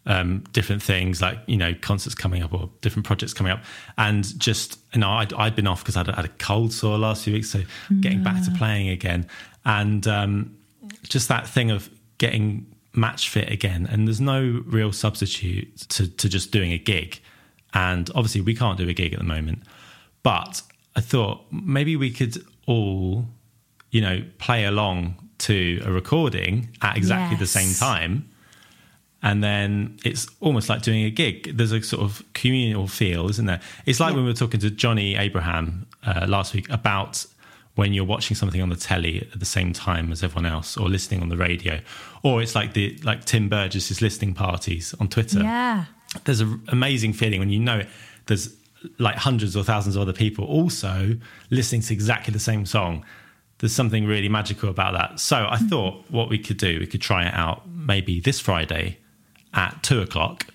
Speaker 2: um, different things like you know concerts coming up or different projects coming up, and just you know I'd, I'd been off because I'd had a cold sore last few weeks, so getting back to playing again, and um, just that thing of getting match fit again, and there's no real substitute to to just doing a gig, and obviously we can't do a gig at the moment. But I thought maybe we could all, you know, play along to a recording at exactly the same time. And then it's almost like doing a gig. There's a sort of communal feel, isn't there? It's like when we were talking to Johnny Abraham uh, last week about when you're watching something on the telly at the same time as everyone else, or listening on the radio, or it's like the like Tim Burgess's listening parties on Twitter
Speaker 1: Yeah.
Speaker 2: there's an amazing feeling when you know it. There's like hundreds or thousands of other people also listening to exactly the same song. There's something really magical about that. So I thought what we could do, we could try it out maybe this Friday at two o'clock.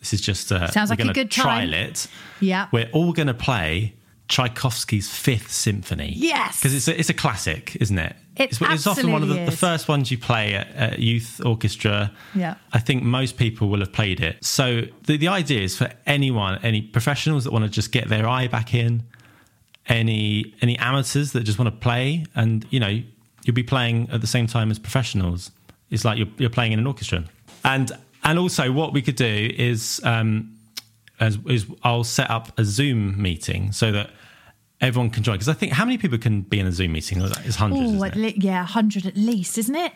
Speaker 2: This is just uh,
Speaker 1: Sounds like a good
Speaker 2: trial
Speaker 1: time.
Speaker 2: it.
Speaker 1: Yeah.
Speaker 2: We're all going to play Tchaikovsky's Fifth Symphony.
Speaker 1: Yes.
Speaker 2: because it's a, it's a classic, isn't it?
Speaker 1: It
Speaker 2: it's, it's often one of the, the first ones you play at, at youth orchestra.
Speaker 1: Yeah.
Speaker 2: I think most people will have played it. So the, the idea is for anyone, any professionals that want to just get their eye back in, any any amateurs that just want to play, and you know you'll be playing at the same time as professionals. It's like you're you're playing in an orchestra, and and also what we could do is um, as, is I'll set up a Zoom meeting so that everyone can join. Because I think how many people can be in a Zoom meeting? It's hundreds.
Speaker 1: Oh,
Speaker 2: isn't it?
Speaker 1: le- yeah, 100 at least, isn't it?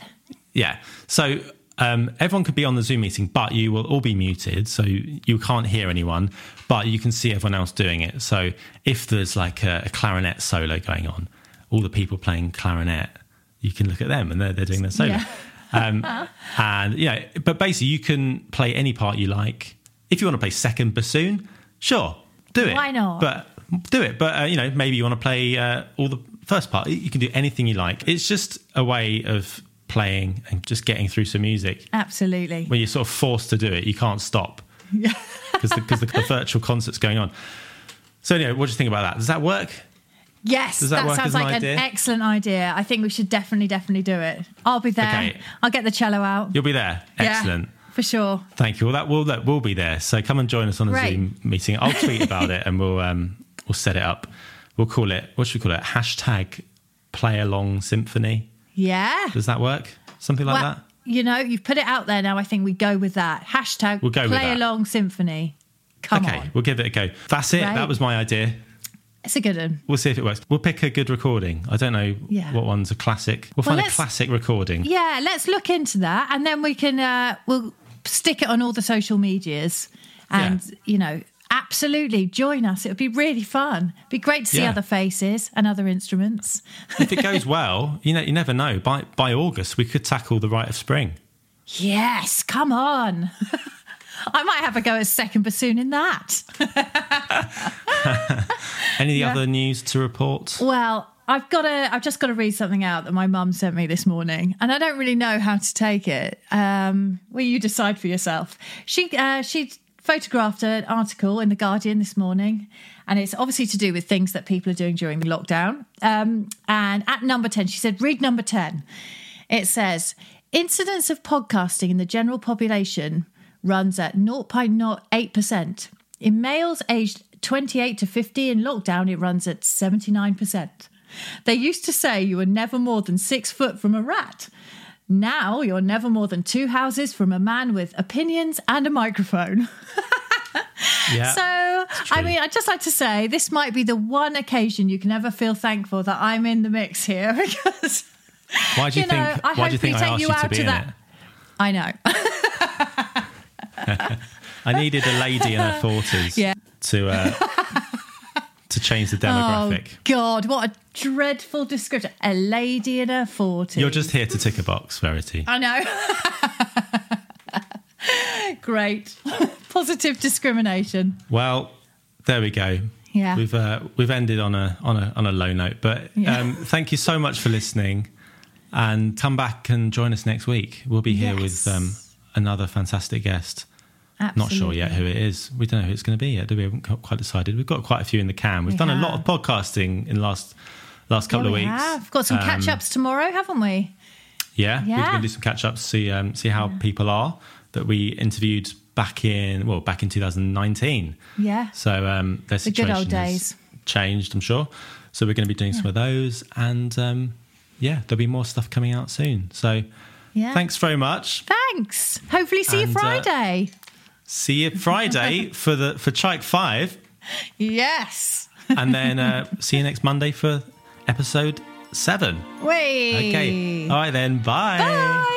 Speaker 2: Yeah. So um, everyone could be on the Zoom meeting, but you will all be muted, so you can't hear anyone, but you can see everyone else doing it. So if there's like a, a clarinet solo going on, all the people playing clarinet, you can look at them and they're, they're doing their solo.
Speaker 1: Yeah.
Speaker 2: Um, *laughs* and yeah, but basically you can play any part you like. If you want to play second bassoon, sure, do it.
Speaker 1: Why not?
Speaker 2: But do it. But uh, you know, maybe you want to play uh, all the first part. You can do anything you like. It's just a way of playing and just getting through some music.
Speaker 1: Absolutely.
Speaker 2: When you're sort of forced to do it, you can't stop *laughs* because the, the, the *laughs* virtual concert's going on. So anyway, what do you think about that? Does that work?
Speaker 1: Yes,
Speaker 2: Does that
Speaker 1: that,
Speaker 2: work
Speaker 1: sounds
Speaker 2: as an
Speaker 1: like
Speaker 2: idea?
Speaker 1: an excellent idea. I think we should definitely, definitely do it. I'll be there.
Speaker 2: Okay.
Speaker 1: I'll get the cello out.
Speaker 2: You'll be there.
Speaker 1: Yeah,
Speaker 2: Excellent.
Speaker 1: for sure.
Speaker 2: Thank you. Well, that will that will be there. So come and join us on a
Speaker 1: Great.
Speaker 2: Zoom meeting. I'll tweet about it and we'll um, we'll set it up. We'll call it what should we call it? Hashtag Play Along Symphony.
Speaker 1: Yeah.
Speaker 2: Does that work? Something like
Speaker 1: Well,
Speaker 2: that.
Speaker 1: You know, you've put it out there now. I think we go with that. Hashtag
Speaker 2: We'll go with
Speaker 1: play
Speaker 2: that.
Speaker 1: along symphony. Come on.
Speaker 2: okay,
Speaker 1: on.
Speaker 2: we'll give it a go. That's it.
Speaker 1: Right.
Speaker 2: That was my idea.
Speaker 1: It's a good one.
Speaker 2: We'll see if it works. We'll pick a good recording. I don't know
Speaker 1: Yeah.
Speaker 2: what one's a classic. We'll
Speaker 1: Well,
Speaker 2: find a classic recording.
Speaker 1: Yeah, let's look into that and then we can uh we'll stick it on all the social medias and
Speaker 2: Yeah.
Speaker 1: you know, absolutely join us. It would be really fun. It'd Be great to see
Speaker 2: Yeah.
Speaker 1: other faces and other instruments.
Speaker 2: if it goes well, you know, you never know. By by August, we could tackle the Rite of Spring. *laughs*
Speaker 1: Yes, come on. *laughs* I might have a go at second bassoon in that. *laughs*
Speaker 2: Any
Speaker 1: Yeah.
Speaker 2: other news to report?
Speaker 1: Well, I've got to. I've just got to read something out that my mum sent me this morning, and I don't really know how to take it. Um, well, you decide for yourself. She uh, she photographed an article in the Guardian this morning, and it's obviously to do with things that people are doing during the lockdown. Um, and at number ten, she said, "Read number ten. It says incidence of podcasting in the general population runs at 0.08 percent. In males aged 28 to 50 in lockdown, it runs at 79%. They used to say you were never more than six foot from a rat. Now you're never more than two houses from a man with opinions and a microphone. *laughs*
Speaker 2: Yeah.
Speaker 1: So, I mean, I'd just like to say this might be the one occasion you can ever feel thankful that I'm in the mix here *laughs* because
Speaker 2: why do you,
Speaker 1: you know,
Speaker 2: think?
Speaker 1: I
Speaker 2: why do you think I
Speaker 1: take you
Speaker 2: you to
Speaker 1: out to
Speaker 2: in
Speaker 1: that-
Speaker 2: it?
Speaker 1: I know. *laughs* *laughs*
Speaker 2: I needed a lady in her *laughs* forties
Speaker 1: Yeah.
Speaker 2: to uh, to change the *laughs* demographic.
Speaker 1: Oh, God, what a dreadful description. A lady in her 40s.
Speaker 2: You're just here to tick a box, Verity.
Speaker 1: I know. Great. Positive discrimination.
Speaker 2: Well, there we go.
Speaker 1: Yeah.
Speaker 2: We've uh, we've ended on a on a on a low note, but
Speaker 1: Yeah.
Speaker 2: um, thank you so much for listening, and come back and join us next week. We'll be here
Speaker 1: Yes.
Speaker 2: with um, another fantastic guest. Not sure yet who it is. We don't know who it's going to be yet. Do we? haven't quite decided. We've got quite a few in the can. We've
Speaker 1: We
Speaker 2: done a lot of podcasting in the last last couple
Speaker 1: Yeah,
Speaker 2: of
Speaker 1: we
Speaker 2: weeks.
Speaker 1: have. Got some
Speaker 2: Um,
Speaker 1: catch ups tomorrow, haven't we?
Speaker 2: Yeah, we're going to do some catch ups, see um, see how people are that we interviewed back in well back in 2019.
Speaker 1: Yeah.
Speaker 2: So um, their
Speaker 1: The good old days.
Speaker 2: changed, I'm sure. So we're going to be doing some of those, and um, yeah, there'll be more stuff coming out soon. So
Speaker 1: Yeah.
Speaker 2: thanks very much.
Speaker 1: Thanks. Hopefully, see
Speaker 2: And,
Speaker 1: you
Speaker 2: uh,
Speaker 1: Friday.
Speaker 2: See you Friday *laughs* for the for Chike Five,
Speaker 1: yes.
Speaker 2: and then uh, see you next Monday for episode seven.
Speaker 1: Wait.
Speaker 2: Okay. All right then. Bye.
Speaker 1: Bye.